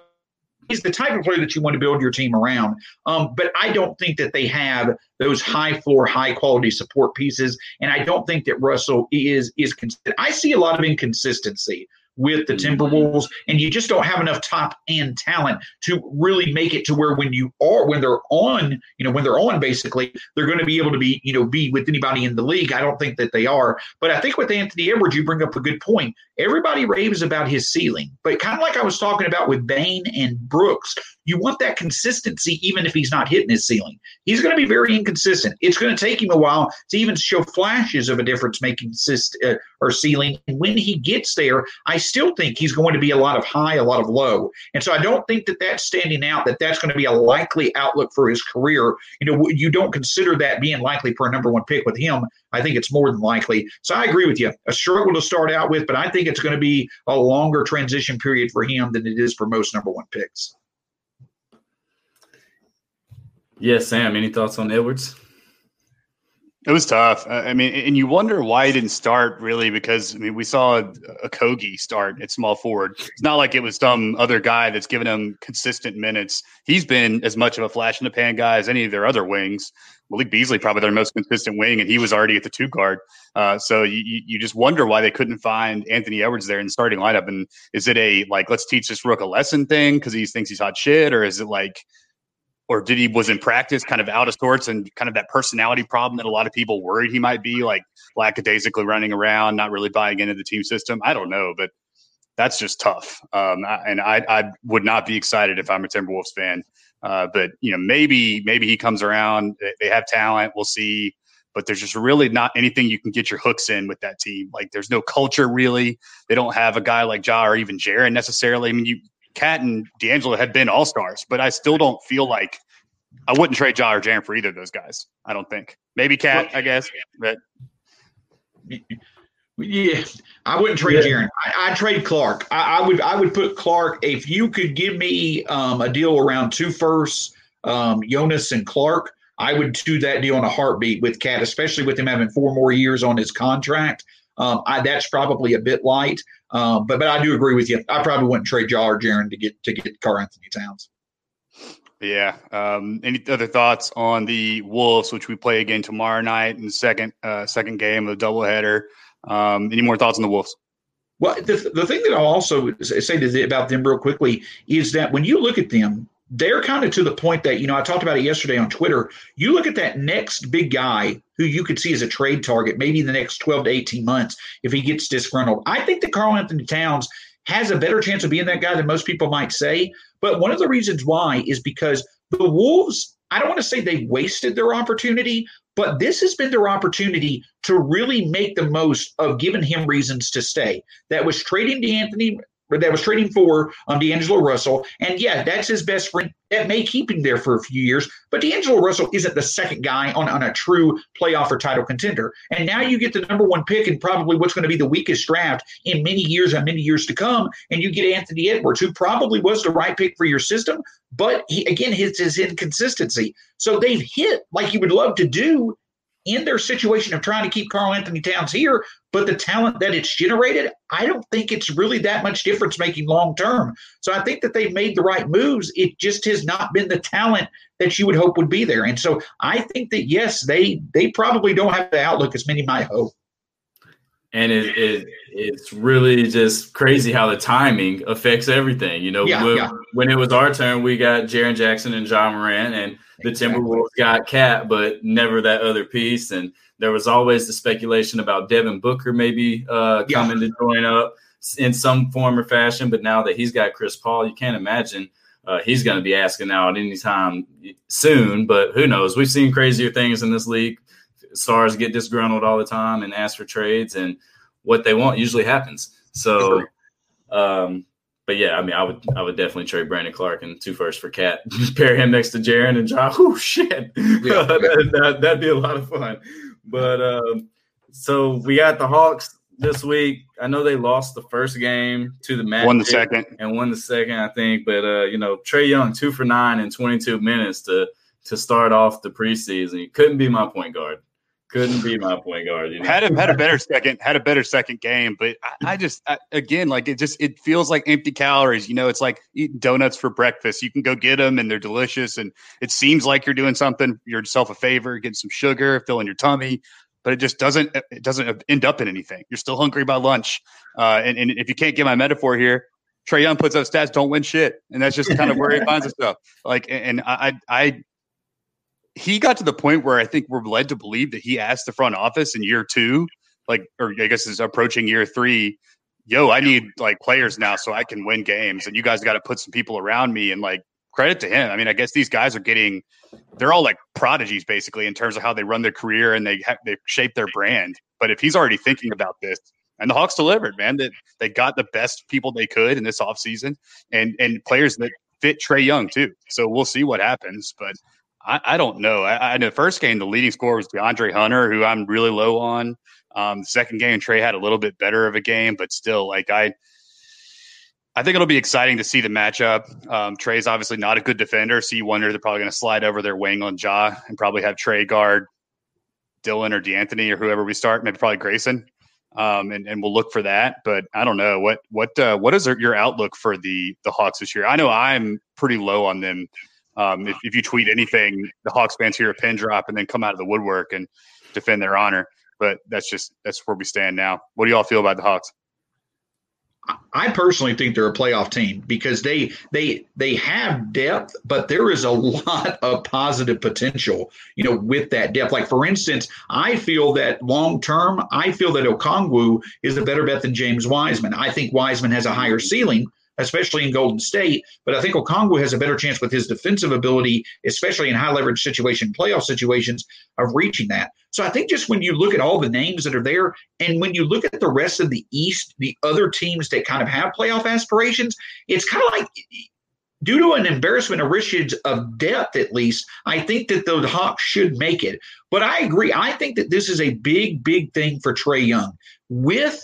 he's the type of player that you want to build your team around. Um, but I don't think that they have those high floor, high quality support pieces, and I don't think that Russell is is. Consistent. I see a lot of inconsistency with the mm-hmm. Timberwolves, and you just don't have enough top end talent to really make it to where when you are when they're on, you know, when they're on, basically they're going to be able to be, you know, be with anybody in the league. I don't think that they are, but I think with Anthony Edwards, you bring up a good point. Everybody raves about his ceiling, but kind of like I was talking about with Bane and Brooks, you want that consistency even if he's not hitting his ceiling. He's going to be very inconsistent. It's going to take him a while to even show flashes of a difference making uh, or ceiling. And when he gets there, I still think he's going to be a lot of high, a lot of low. And so I don't think that that's standing out, that that's going to be a likely outlook for his career. You know, you don't consider that being likely for a number one pick with him. I think it's more than likely. So I agree with you. A struggle to start out with, but I think it's going to be a longer transition period for him than it is for most number one picks. Yes, Sam. Any thoughts on Edwards? It was tough. I mean, and you wonder why he didn't start really because I mean we saw a, Kogi start at small forward. It's not like it was some other guy that's given him consistent minutes. He's been as much of a flash in the pan guy as any of their other wings. Malik Beasley probably their most consistent wing, and he was already at the two guard. Uh, so you you just wonder why they couldn't find Anthony Edwards there in the starting lineup. And is it a like let's teach this rook a lesson thing because he thinks he's hot shit, or is it like or did he was in practice kind of out of sorts and kind of that personality problem that a lot of people worried he might be like lackadaisically running around not really buying into the team system i don't know but that's just tough um, and I, I would not be excited if i'm a timberwolves fan uh, but you know maybe maybe he comes around they have talent we'll see but there's just really not anything you can get your hooks in with that team. Like there's no culture really. They don't have a guy like Ja or even Jaren necessarily. I mean, you KAT and D'Angelo had been all stars, but I still don't feel like I wouldn't trade Ja or Jaren for either of those guys. I don't think. Maybe KAT, I guess, but yeah, I wouldn't trade yeah. Jaren. I, would trade Clarke. I, I, would. I would put Clarke If you could give me um, a deal around two firsts, um, Jonas and Clarke. I would do that deal on a heartbeat with KAT, especially with him having four more years on his contract. Um, I, that's probably a bit light, um, but but I do agree with you. I probably wouldn't trade Ja or Jaren to get to get Karl-Anthony Towns. Yeah. Um, any other thoughts on the Wolves, which we play again tomorrow night in the second uh, second game of the doubleheader? Um, any more thoughts on the Wolves? Well, the, the thing that I'll also say to about them real quickly is that when you look at them, they're kind of to the point that, you know, I talked about it yesterday on Twitter. You look at that next big guy who you could see as a trade target, maybe in the next 12 to 18 months if he gets disgruntled. I think that Karl-Anthony Towns has a better chance of being that guy than most people might say. But one of the reasons why is because the Wolves, I don't want to say they wasted their opportunity, but this has been their opportunity to really make the most of giving him reasons to stay. That was trading D'Anthony that was trading for um, D'Angelo Russell. And yeah, that's his best friend. That may keep him there for a few years. But D'Angelo Russell isn't the second guy on, on a true playoff or title contender. And now you get the number one pick and probably what's going to be the weakest draft in many years and many years to come. And you get Anthony Edwards, who probably was the right pick for your system. But he, again, his, his inconsistency. So they've hit like you would love to do in their situation of trying to keep Karl-Anthony Towns here, but the talent that it's generated, I don't think it's really that much difference making long term. So I think that they've made the right moves. It just has not been the talent that you would hope would be there. And so I think that yes, they they probably don't have the outlook as many might hope. And it, it it's really just crazy how the timing affects everything. You know, Yeah, when, yeah. when it was our turn, we got Jaren Jackson and Ja Morant, and the Exactly. Timberwolves got KAT, but never that other piece. And there was always the speculation about Devin Booker maybe uh, Yeah. coming to join up in some form or fashion. But now that he's got Chris Paul, you can't imagine uh, he's going to be asking out anytime soon. But who knows? We've seen crazier things in this league. Stars get disgruntled all the time and ask for trades, and what they want usually happens. So, um, but yeah, I mean, I would, I would definitely trade Brandon Clarke and two firsts for KAT. Pair him next to Jaren and John. Oh shit, Yeah. that, that, that'd be a lot of fun. But um, so we got the Hawks this week. I know they lost the first game to the Magic Won the second. and won the second, I think. But uh, you know, Trae Young two for nine in 22 minutes to to start off the preseason. He couldn't be my point guard. Couldn't be my point guard. You know? Had him had a better second, had a better second game, but I, I just I, again like it just it feels like empty calories. You know, it's like eating donuts for breakfast. You can go get them and they're delicious, and it seems like you're doing something yourself a favor, getting some sugar, filling your tummy, but it just doesn't it doesn't end up in anything. You're still hungry by lunch, uh, and, and if you can't get my metaphor here, Trae Young puts up stats, don't win shit, and that's just kind of where he finds himself. Like, and I I he got to the point where I think we're led to believe that he asked the front office in year two, like, or I guess is approaching year three. Yo, I need like players now so I can win games, and you guys got to put some people around me. And like, credit to him. I mean, I guess these guys are getting, they're all like prodigies basically in terms of how they run their career and they ha- they shape their brand. But if he's already thinking about this, and the Hawks delivered, man, that they got the best people they could in this offseason and and players that fit Trae Young too. So we'll see what happens, but. I, I don't know. I, I, the first game, the leading scorer was DeAndre Hunter, who I'm really low on. Um, second game, Trae had a little bit better of a game, but still, like I, I think it'll be exciting to see the matchup. Um, Trae's obviously not a good defender, so you wonder they're probably going to slide over their wing on Ja and probably have Trae guard Dillon or De'Anthony or whoever we start, maybe probably Grayson. Um, and, and we'll look for that. But I don't know what what uh, what is your outlook for the the Hawks this year? I know I'm pretty low on them. Um, if, if you tweet anything, the Hawks fans hear a pin drop and then come out of the woodwork and defend their honor. But that's just that's where we stand now. What do y'all feel about the Hawks? I personally think they're a playoff team because they they they have depth, but there is a lot of positive potential, you know, with that depth. Like for instance, I feel that long term, I feel that Okongwu is a better bet than James Wiseman. I think Wiseman has a higher ceiling, especially in Golden State, but I think Okongwu has a better chance with his defensive ability, especially in high leverage situation, playoff situations, of reaching that. So I think just when you look at all the names that are there, and when you look at the rest of the East, the other teams that kind of have playoff aspirations, it's kind of like due to an embarrassment of riches of depth, at least, I think that the Hawks should make it. But I agree. I think that this is a big, big thing for Trae Young. With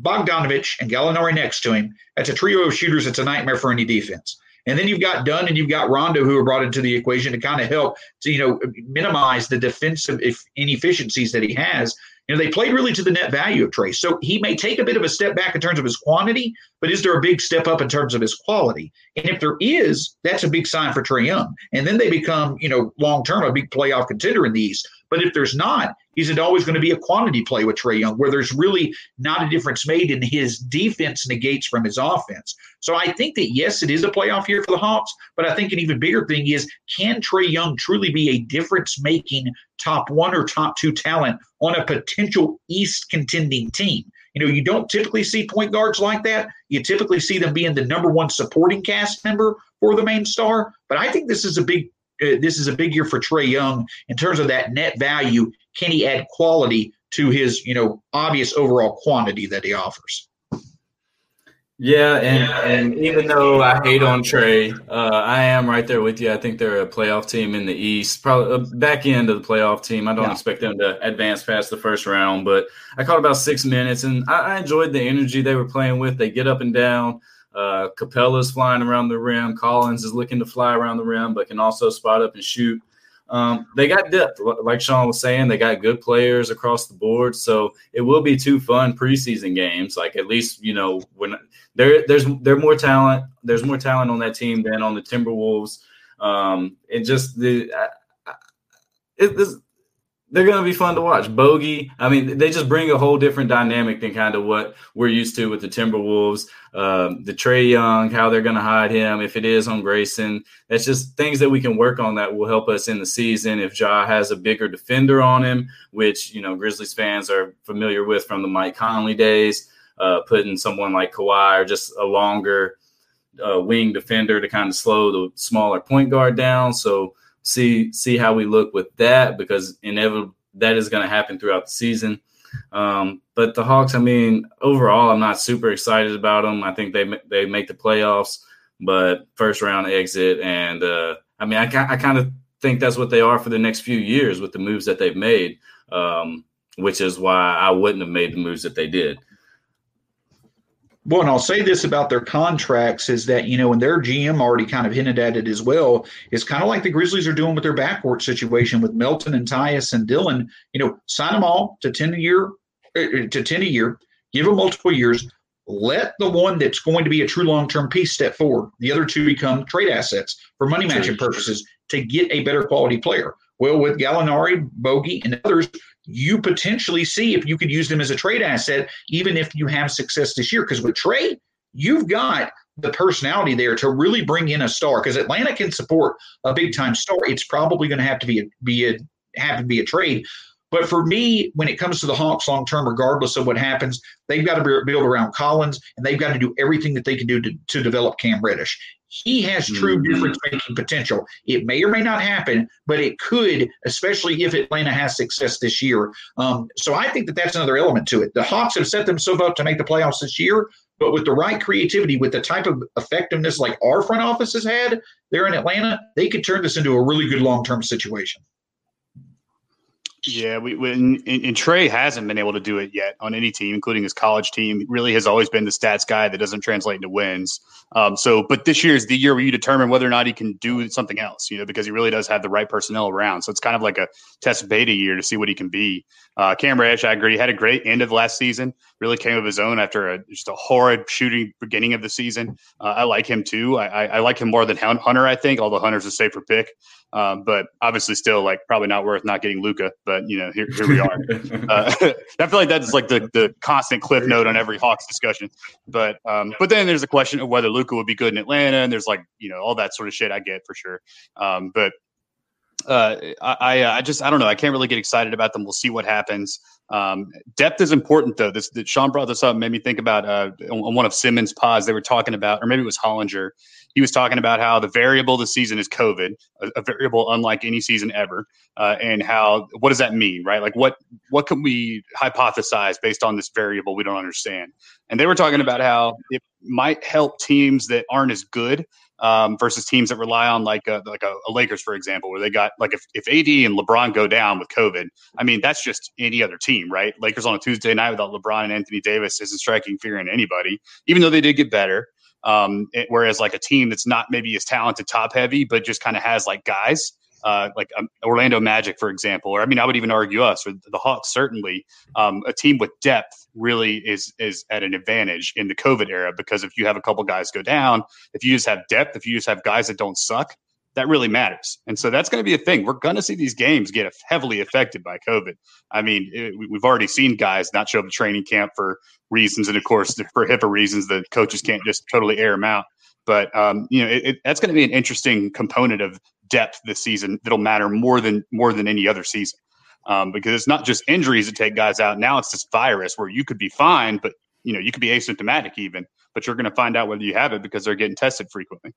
Bogdanovich and Gallinari next to him, that's a trio of shooters. It's a nightmare for any defense. And then you've got Dunn and you've got Rondo who are brought into the equation to kind of help to, you know, minimize the defensive inefficiencies that he has. You know, they played really to the net value of Trae. So he may take a bit of a step back in terms of his quantity, but is there a big step up in terms of his quality? And if there is, that's a big sign for Trae Young. And then they become, you know, long term a big playoff contender in the East. But if there's not, it always going to be a quantity play with Trae Young where there's really not a difference made in his defense negates from his offense? So I think that, yes, it is a playoff year for the Hawks, but I think an even bigger thing is can Trae Young truly be a difference making top one or top two talent on a potential East contending team? You know, you don't typically see point guards like that. You typically see them being the number one supporting cast member for the main star. But I think this is a big this is a big year for Trae Young in terms of that net value. Can he add quality to his, you know, obvious overall quantity that he offers? Yeah, and and even though I hate on Trae, uh, I am right there with you. I think they're a playoff team in the East, probably back end of the playoff team. I don't Yeah. expect them to advance past the first round, but I caught about six minutes, and I, I enjoyed the energy they were playing with. They get up and down. Uh, Capela's flying around the rim. Collins is looking to fly around the rim, but can also spot up and shoot. Um, they got depth, like Shawn was saying. They got good players across the board, so it will be two fun preseason games. Like at least you know when there there's there's more talent. There's more talent on that team than on the Timberwolves. Um, and just the I, I, it, this, they're going to be fun to watch. Bogey, I mean, they just bring a whole different dynamic than kind of what we're used to with the Timberwolves. Um, the Trae Young, how they're going to hide him, if it is on Grayson. That's just things that we can work on that will help us in the season. If Ja has a bigger defender on him, which, you know, Grizzlies fans are familiar with from the Mike Conley days, uh, putting someone like Kawhi or just a longer uh, wing defender to kind of slow the smaller point guard down. So, see see how we look with that because inevitably that is going to happen throughout the season. Um, but the Hawks, I mean, overall, I'm not super excited about them. I think they they make the playoffs, but first round exit, and uh, I mean, I I kind of think that's what they are for the next few years with the moves that they've made, um, which is why I wouldn't have made the moves that they did. Well, and I'll say this about their contracts is that, you know, and their GM already kind of hinted at it as well, is kind of like the Grizzlies are doing with their backcourt situation with Melton and Tyus and Dillon. You know, sign them all to 10 a year, uh, to 10 a year, give them multiple years, let the one that's going to be a true long term piece step forward. The other two become trade assets for money matching purposes to get a better quality player. Well, with Gallinari, Bogey, and others, you potentially see if you could use them as a trade asset, even if you have success this year. Because with Trae, you've got the personality there to really bring in a star. Because Atlanta can support a big time star. It's probably going to have to be a, be a have to be a trade. But for me, when it comes to the Hawks long term, regardless of what happens, they've got to build around Collins and they've got to do everything that they can do to, to develop Cam Reddish. He has true mm-hmm. difference making potential. It may or may not happen, but it could, especially if Atlanta has success this year. Um, so I think that that's another element to it. The Hawks have set themselves up to make the playoffs this year, but with the right creativity, with the type of effectiveness like our front office has had there in Atlanta, they could turn this into a really good long term situation. Yeah, we, when and, and, Trae hasn't been able to do it yet on any team, including his college team. He really has always been the stats guy that doesn't translate into wins. Um, so, but this year is the year where you determine whether or not he can do something else, you know, because he really does have the right personnel around. So it's kind of like a test beta year to see what he can be. Uh, Cam Reddish, I agree, had a great end of last season. Really came of his own after a, just a horrid shooting beginning of the season. Uh, I like him too. I, I, I, like him more than Hunter. I think, although Hunter's a safer pick, um, but obviously still like probably not worth not getting Luka. But you know, here, here we are. uh, I feel like that's like the the constant cliff note on every Hawks discussion. But um, but then there's a question of whether Luka would be good in Atlanta, and there's like you know all that sort of shit. I get for sure. Um, but uh, I, I just I don't know. I can't really get excited about them. We'll see what happens. Um, depth is important though. This that Shawn brought this up made me think about uh, on one of Simmons' pods. They were talking about, or maybe it was Hollinger. He was talking about how the variable this season is COVID, a, a variable unlike any season ever, uh, and how what does that mean, right? Like what what can we hypothesize based on this variable we don't understand? And they were talking about how it might help teams that aren't as good um, versus teams that rely on like a, like a, a, Lakers, for example, where they got like if, if AD and LeBron go down with COVID, I mean that's just any other team, right? Lakers on a Tuesday night without LeBron and Anthony Davis isn't striking fear in anybody, even though they did get better. Um, it, whereas like a team that's not maybe as talented, top heavy, but just kind of has like guys uh, like um, Orlando Magic, for example, or I mean, I would even argue us or the Hawks. Certainly, um, a team with depth really is is at an advantage in the COVID era because if you have a couple guys go down, if you just have depth, if you just have guys that don't suck, that really matters. And so that's going to be a thing. We're going to see these games get heavily affected by COVID. I mean, it, we've already seen guys not show up to training camp for reasons, and of course, for HIPAA reasons, the coaches can't just totally air them out. But um, you know, it, it, that's going to be an interesting component of depth this season that'll matter more than more than any other season. Um, because it's not just injuries that take guys out. Now it's this virus where you could be fine, but you know you could be asymptomatic even, but you're going to find out whether you have it because they're getting tested frequently.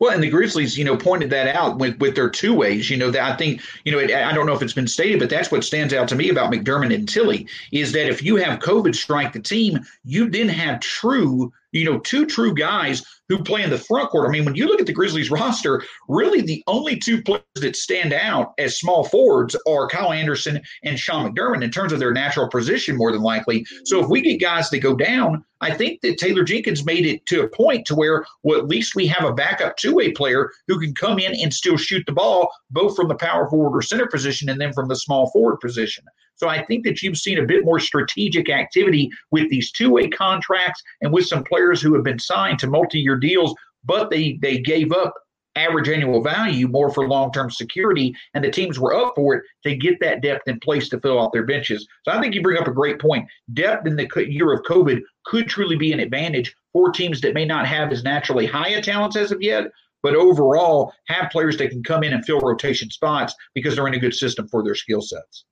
Well, and the Grizzlies, you know, pointed that out with, with their two ways. You know, that I think, you know, it, I don't know if it's been stated, but that's what stands out to me about McDermott and Tillie is that if you have COVID strike the team, you then have true you know, two true guys who play in the front court. I mean, when you look at the Grizzlies roster, really the only two players that stand out as small forwards are Kyle Anderson and Sean McDermott in terms of their natural position, more than likely. So if we get guys that go down, I think that Taylor Jenkins made it to a point to where, well, at least we have a backup two-way player who can come in and still shoot the ball, both from the power forward or center position and then from the small forward position. So I think that you've seen a bit more strategic activity with these two-way contracts and with some players who have been signed to multi-year deals, but they they gave up average annual value more for long term security, and the teams were up for it to get that depth in place to fill out their benches. So I think you bring up a great point. Depth in the year of COVID could truly be an advantage for teams that may not have as naturally high a talents as of yet, but overall have players that can come in and fill rotation spots because they're in a good system for their skill sets.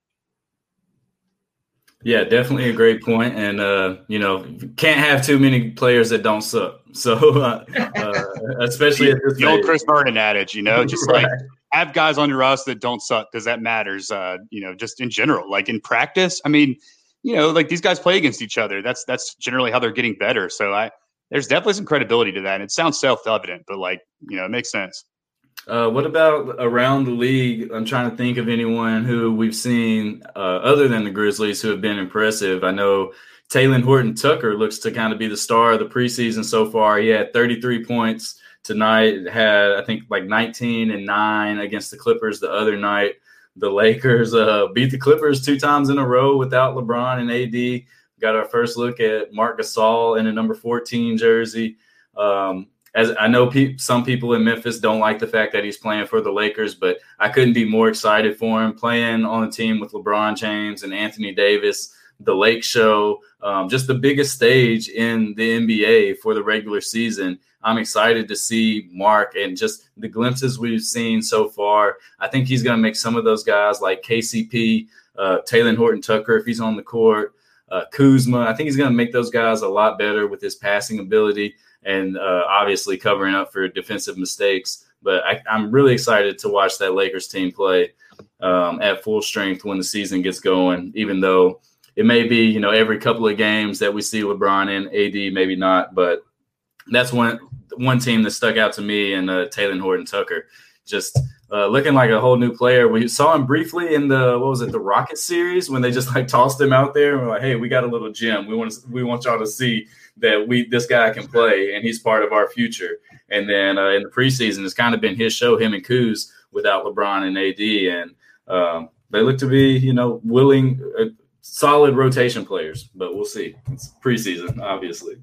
Yeah, definitely a great point, and uh, you know, can't have too many players that don't suck. So, uh, uh, especially the, the old Chris Vernon adage, you know, just right. like have guys on your roster that don't suck because that matters. Uh, you know, just in general, like in practice. I mean, you know, like these guys play against each other. That's that's generally how they're getting better. So I, there's definitely some credibility to that. And it sounds self evident, but like you know, it makes sense. Uh, what about around the league? I'm trying to think of anyone who we've seen uh, other than the Grizzlies who have been impressive. I know Talen Horton Tucker looks to kind of be the star of the preseason so far. He had 33 points tonight, had, I think, like 19 and 9 against the Clippers the other night. The Lakers uh, beat the Clippers two times in a row without LeBron and AD. Got our first look at Marc Gasol in a number 14 jersey. Um, as I know pe- some people in Memphis don't like the fact that he's playing for the Lakers, but I couldn't be more excited for him playing on a team with LeBron James and Anthony Davis, the Lake Show, um, just the biggest stage in the NBA for the regular season. I'm excited to see Marc and just the glimpses we've seen so far. I think he's going to make some of those guys like KCP, uh, Talen Horton Tucker, if he's on the court, uh, Kuzma. I think he's going to make those guys a lot better with his passing ability and uh, obviously covering up for defensive mistakes. But I, am really excited to watch that Lakers team play um, at full strength when the season gets going, even though it may be, you know, every couple of games that we see LeBron and AD, maybe not. But that's one one team that stuck out to me and uh, Talen Horton Tucker. Just uh, looking like a whole new player. We saw him briefly in the what was it, the Rocket series when they just like tossed him out there and we're like, hey, we got a little gem. We want to, we want y'all to see that we this guy can play and he's part of our future. And then uh, in the preseason, it's kind of been his show, him and Kuz, without LeBron and AD, and um, they look to be you know willing, uh, solid rotation players. But we'll see. It's preseason, obviously.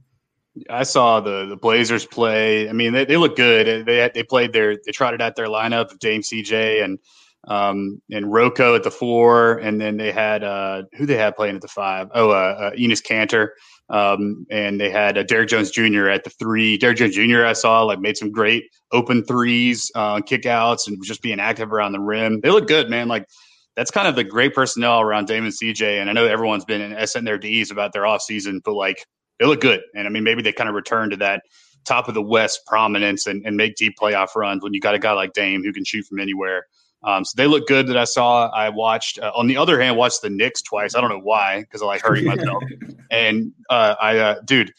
I saw the the Blazers play. I mean, they, they look good. They they played their they trotted out their lineup of James CJ and um and Rocco at the four, and then they had uh who they had playing at the five. Oh, uh, uh Enes Kanter. Um, and they had uh, Derrick Jones Jr. at the three. Derrick Jones Jr. I saw like made some great open threes, uh, kickouts, and just being active around the rim. They look good, man. Like that's kind of the great personnel around Damon CJ. And I know everyone's been in their D's about their offseason, but like they look good. And I mean, maybe they kind of return to that top of the West prominence and, and make deep playoff runs when you got a guy like Dame who can shoot from anywhere. Um, so they look good that I saw. I watched. Uh, on the other hand, watched the Knicks twice. I don't know why because I like hurting myself. and uh, I, uh, dude,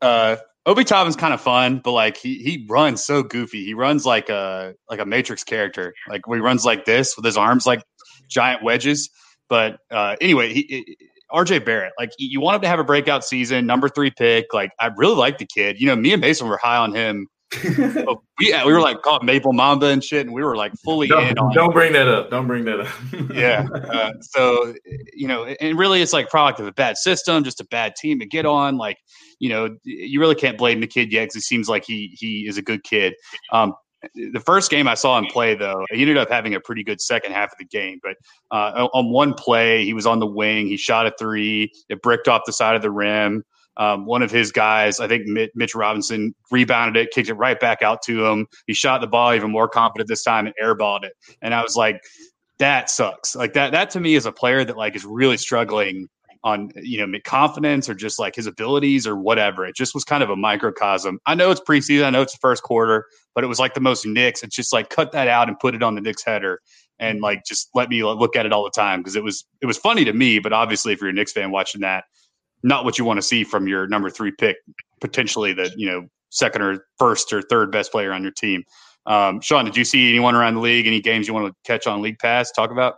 uh, Obi Toppin's kind of fun, but like he he runs so goofy. He runs like a like a Matrix character. Like he runs like this with his arms like giant wedges. But uh, anyway, he, RJ Barrett, like you want him to have a breakout season, number three pick. Like I really like the kid. You know, me and Mason were high on him. oh, yeah, we were like called Maple Mamba and shit, and we were like fully don't, in. On don't bring that up. Don't bring that up. yeah. Uh, so you know, and really, it's like product of a bad system, just a bad team to get on. Like you know, you really can't blame the kid yet because it seems like he he is a good kid. Um, the first game I saw him play, though, he ended up having a pretty good second half of the game. But uh, on one play, he was on the wing. He shot a three. It bricked off the side of the rim. Um, one of his guys, I think Mitch Robinson, rebounded it, kicked it right back out to him. He shot the ball even more confident this time and airballed it. And I was like, that sucks. Like that. That to me is a player that like is really struggling on you know confidence or just like his abilities or whatever. It just was kind of a microcosm. I know it's preseason, I know it's the first quarter, but it was like the most Knicks. It's just like cut that out and put it on the Knicks header and like just let me look at it all the time because it was it was funny to me. But obviously, if you're a Knicks fan watching that, not what you want to see from your number three pick, potentially the you know second or first or third best player on your team. Um, Shawn, did you see anyone around the league? Any games you want to catch on League Pass? Talk about.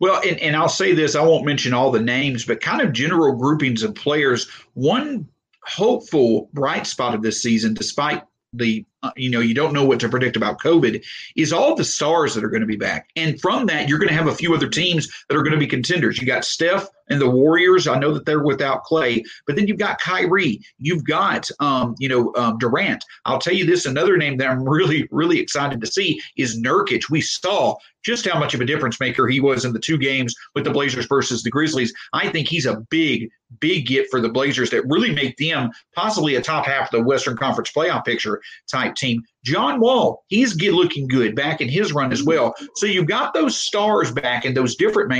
Well, and, and I'll say this I won't mention all the names, but kind of general groupings of players. One hopeful bright spot of this season, despite the you know, you don't know what to predict about COVID, is all the stars that are going to be back. And from that, you're going to have a few other teams that are going to be contenders. You got Steph and the Warriors. I know that they're without Clay, but then you've got Kyrie. You've got, um, you know, um, Durant. I'll tell you this another name that I'm really, really excited to see is Nurkic. We saw just how much of a difference maker he was in the two games with the Blazers versus the Grizzlies. I think he's a big, big get for the Blazers that really make them possibly a top half of the Western Conference playoff picture type team. John Wall, he's get, looking good back in his run as well. So you've got those stars back and those different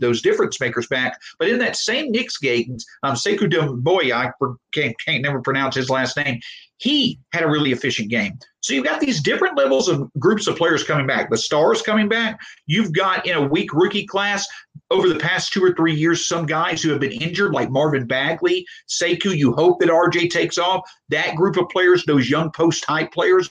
those difference makers back. But in that same Knicks game, um, Sekou Doumbouya, I can't, can't never pronounce his last name he had a really efficient game. So you've got these different levels of groups of players coming back. The stars coming back. You've got in a weak rookie class over the past two or three years some guys who have been injured, like Marvin Bagley, Sekou. You hope that RJ takes off. That group of players, those young post type players,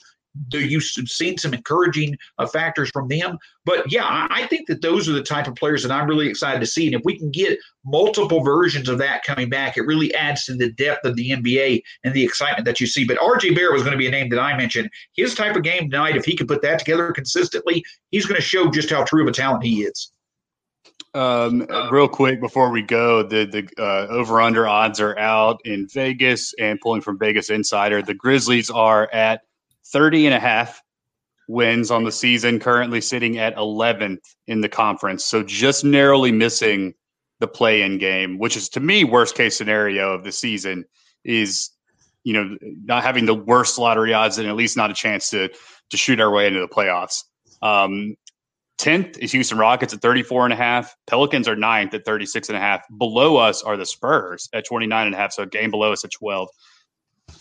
you've seen some encouraging uh, factors from them. But yeah, I, I think that those are the type of players that I'm really excited to see. And if we can get multiple versions of that coming back, it really adds to the depth of the NBA and the excitement that you see. But RJ Barrett was going to be a name that I mentioned. His type of game tonight, if he can put that together consistently, he's going to show just how true of a talent he is. Um, real quick before we go, the the uh, over under odds are out in Vegas and pulling from Vegas Insider. The Grizzlies are at 30 and a half wins on the season, currently sitting at 11th in the conference. So just narrowly missing the play in game, which is to me, worst case scenario of the season is, you know, not having the worst lottery odds and at least not a chance to, to shoot our way into the playoffs. Um, 10th is Houston Rockets at 34 and a half. Pelicans are ninth at 36 and a half. Below us are the Spurs at 29 and a half. So game below us at 12.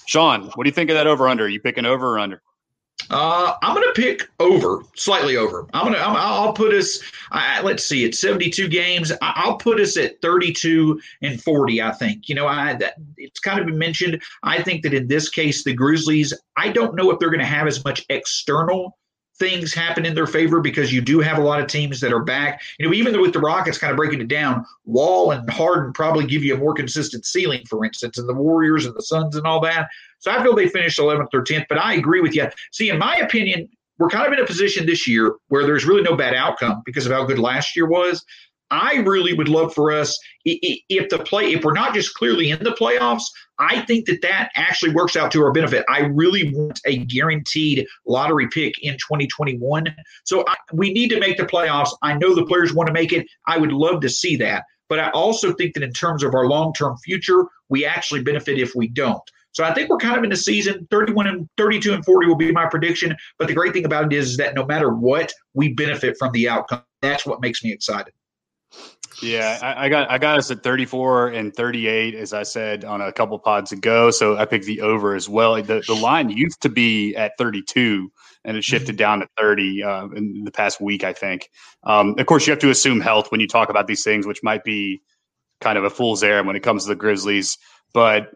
Shawn, what do you think of that over under? Are you picking over or under? Uh, I'm going to pick over, slightly over. I'm going to, I'll put us, I, let's see, it's 72 games. I'll put us at 32 and 40, I think. You know, I, that, it's kind of been mentioned. I think that in this case, the Grizzlies, I don't know if they're going to have as much external things happen in their favor because you do have a lot of teams that are back. You know, even with the Rockets kind of breaking it down, Wall and Harden probably give you a more consistent ceiling, for instance, and the Warriors and the Suns and all that. So I feel they finished 11th or 10th, but I agree with you. See, in my opinion, we're kind of in a position this year where there's really no bad outcome because of how good last year was. I really would love for us if the play if we're not just clearly in the playoffs. I think that that actually works out to our benefit. I really want a guaranteed lottery pick in 2021. So I, we need to make the playoffs. I know the players want to make it. I would love to see that. But I also think that in terms of our long term future, we actually benefit if we don't. So I think we're kind of in the season 31 and 32 and 40 will be my prediction. But the great thing about it is that no matter what, we benefit from the outcome. That's what makes me excited. Yeah, I, I, got I got us at 34 and 38, as I said on a couple pods ago. So I picked the over as well. The, the line used to be at 32, and it shifted mm-hmm. down to 30 uh, in the past week, I think. Um, of course, you have to assume health when you talk about these things, which might be kind of a fool's errand when it comes to the Grizzlies. But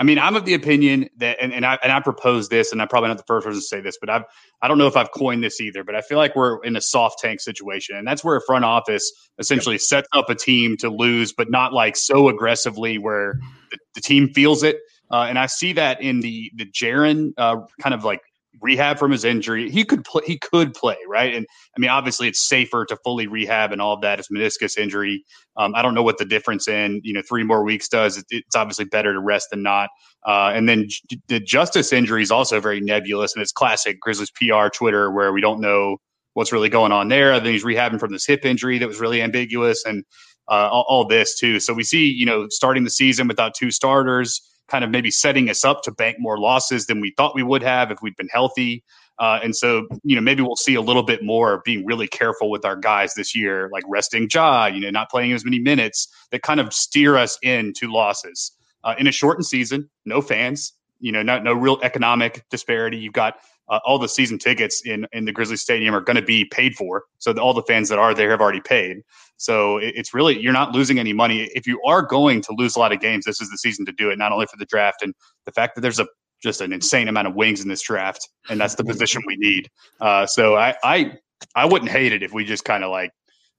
I mean, I'm of the opinion that, and, and I and I propose this, and I'm probably not the first person to say this, but I've I don't know if I've coined this either, but I feel like we're in a soft tank situation, and that's where a front office essentially sets up a team to lose, but not like so aggressively where the, the team feels it. Uh, and I see that in the the Jaren uh, kind of like rehab from his injury. He could play. He could play, right? And I mean, obviously, it's safer to fully rehab and all of that. It's meniscus injury. Um, I don't know what the difference in you know three more weeks does. It, it's obviously better to rest than not. Uh, and then j- the Justise injury is also very nebulous, and it's classic Grizzlies PR Twitter where we don't know what's really going on there. Then he's rehabbing from this hip injury that was really ambiguous, and uh, all, all this too. So we see you know starting the season without two starters kind of maybe setting us up to bank more losses than we thought we would have if we'd been healthy. Uh, and so, you know, maybe we'll see a little bit more being really careful with our guys this year, like resting Ja, you know, not playing as many minutes that kind of steer us into losses. Uh, in a shortened season, no fans, you know, not no real economic disparity. You've got uh, all the season tickets in in the Grizzly Stadium are going to be paid for, so all the fans that are there have already paid. So it, it's really you're not losing any money. If you are going to lose a lot of games, this is the season to do it. Not only for the draft and the fact that there's a just an insane amount of wings in this draft, and that's the position we need. Uh, so I, I I wouldn't hate it if we just kind of like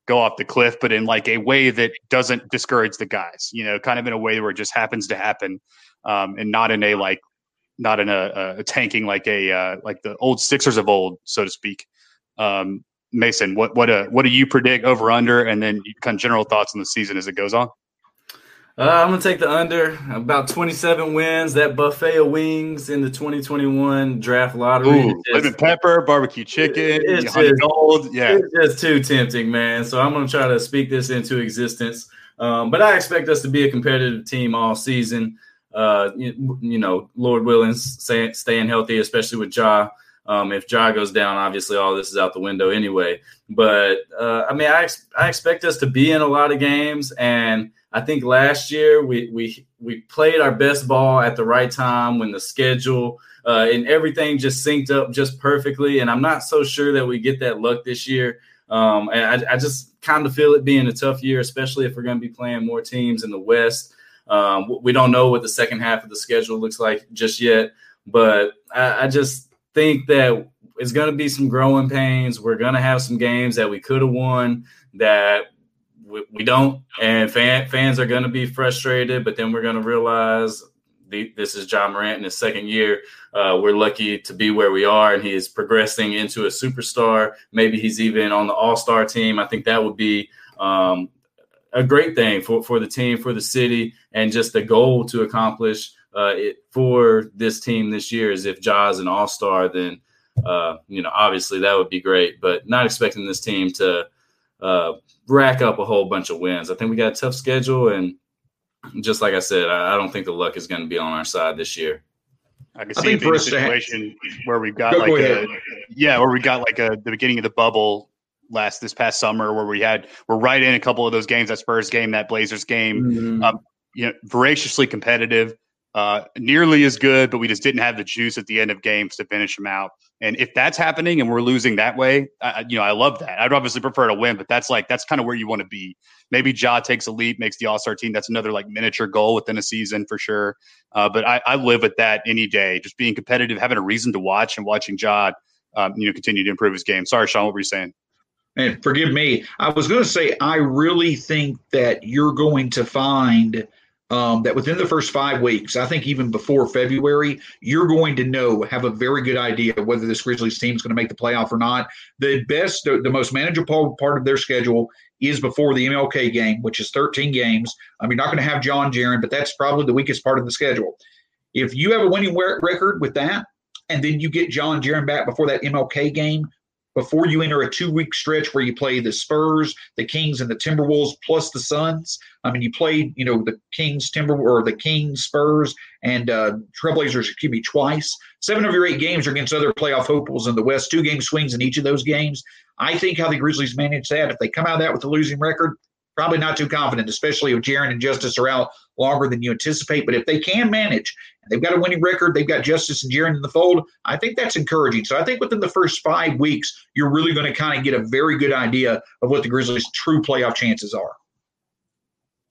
go off the cliff, but in like a way that doesn't discourage the guys. You know, kind of in a way where it just happens to happen, um, and not in a like not in a, a tanking like a uh, like the old Sixers of old, so to speak. Um, Mason, what what uh, what do you predict over under, and then kind of general thoughts on the season as it goes on? Uh, I'm gonna take the under. About 27 wins. That buffet of wings in the 2021 draft lottery. Ooh, lemon pepper, barbecue chicken, it's just- gold. Yeah, It's just too tempting, man. So I'm gonna try to speak this into existence. Um, but I expect us to be a competitive team all season. Uh, you, you know, Lord willing, stay, staying healthy, especially with Ja. Um, if Ja goes down, obviously all this is out the window anyway. But uh, I mean, I, ex- I expect us to be in a lot of games, and I think last year we we we played our best ball at the right time when the schedule uh, and everything just synced up just perfectly. And I'm not so sure that we get that luck this year. Um, and I, I just kind of feel it being a tough year, especially if we're going to be playing more teams in the West. Um, we don't know what the second half of the schedule looks like just yet, but I, I just think that it's going to be some growing pains. We're going to have some games that we could have won that we, we don't, and fan, fans are going to be frustrated. But then we're going to realize this is Ja Morant in his second year. Uh, we're lucky to be where we are, and he is progressing into a superstar. Maybe he's even on the All Star team. I think that would be um, a great thing for, for the team, for the city, and just the goal to accomplish uh, it, for this team this year is if Ja's an All Star, then uh, you know obviously that would be great. But not expecting this team to uh, rack up a whole bunch of wins. I think we got a tough schedule, and just like I said, I, I don't think the luck is going to be on our side this year. I can see think it being for a us ha- situation where we've got Go- like go a yeah, where we got like a the beginning of the bubble last this past summer where we had we're right in a couple of those games that Spurs game, that Blazers game, Um, you know, voraciously competitive, uh, nearly as good, but we just didn't have the juice at the end of games to finish them out. And if that's happening and we're losing that way, I, you know, I love that. I'd obviously prefer to win, but that's like that's kind of where you want to be. Maybe Ja takes a leap, makes the All Star team. That's another like miniature goal within a season for sure. Uh, but I, I live with that any day. Just being competitive, having a reason to watch, and watching Ja, um, you know, continue to improve his game. Sorry, Shawn, what were you saying? And forgive me, I was going to say, I really think that you're going to find um, that within the first five weeks, I think even before February, you're going to know, have a very good idea whether this Grizzlies team is going to make the playoff or not. The best, the, the most manageable part of their schedule is before the MLK game, which is 13 games. I mean, you're not going to have John Jaren, but that's probably the weakest part of the schedule. If you have a winning record with that, and then you get John Jaren back before that MLK game, before you enter a two week stretch where you play the Spurs, the Kings, and the Timberwolves plus the Suns. I mean, you played, you know, the Kings, Timber or the Kings, Spurs, and uh, Trailblazers, excuse me, twice. Seven of your eight games are against other playoff hopefuls in the West. Two game swings in each of those games. I think how the Grizzlies manage that, if they come out of that with a losing record, probably not too confident, especially if Jaren and Justise are out longer than you anticipate. But if they can manage, and they've got a winning record, they've got Justise and Jaren in the fold, I think that's encouraging. So I think within the first five weeks, you're really going to kind of get a very good idea of what the Grizzlies' true playoff chances are.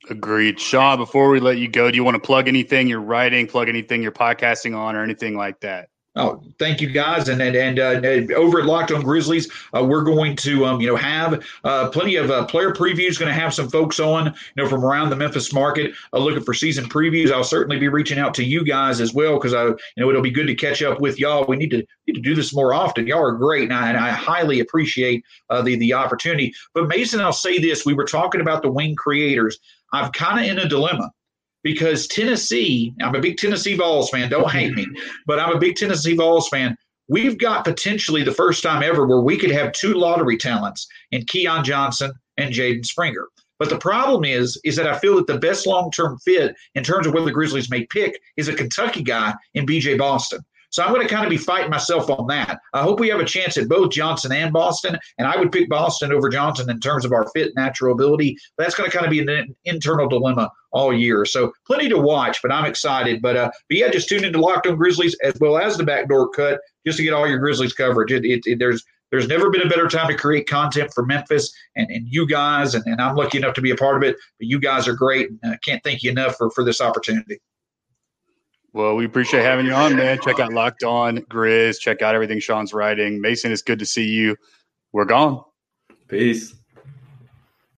Agreed. Shawn, before we let you go, do you want to plug anything you're writing, plug anything you're podcasting on, or anything like that? Oh, thank you guys, and and, and uh, over at Locked On Grizzlies, uh, we're going to um, you know have uh, plenty of uh, player previews. Going to have some folks on you know from around the Memphis market uh, looking for season previews. I'll certainly be reaching out to you guys as well because I you know it'll be good to catch up with y'all. We need to need to do this more often. Y'all are great, and I, and I highly appreciate uh, the the opportunity. But Mason, I'll say this: we were talking about the wing creators. I'm kind of in a dilemma because Tennessee, I'm a big Tennessee Vols fan. Don't hate me, but I'm a big Tennessee Vols fan. We've got potentially the first time ever where we could have two lottery talents in Keon Johnson and Jaden Springer. But the problem is, is that I feel that the best long-term fit in terms of where the Grizzlies may pick is a Kentucky guy in BJ Boston. So I'm going to kind of be fighting myself on that. I hope we have a chance at both Johnson and Boston, and I would pick Boston over Johnson in terms of our fit, natural ability. That's going to kind of be an internal dilemma all year. So plenty to watch, but I'm excited. But uh, but yeah, just tune into Locked On Grizzlies as well as the Backdoor Cut just to get all your Grizzlies coverage. It, it, it, there's there's never been a better time to create content for Memphis and, and you guys, and, and I'm lucky enough to be a part of it. But you guys are great. I uh, can't thank you enough for, for this opportunity. Well, we appreciate having you on, man. Check out Locked On Grizz. Check out everything Shawn's writing. Mason, it's good to see you. We're gone. Peace.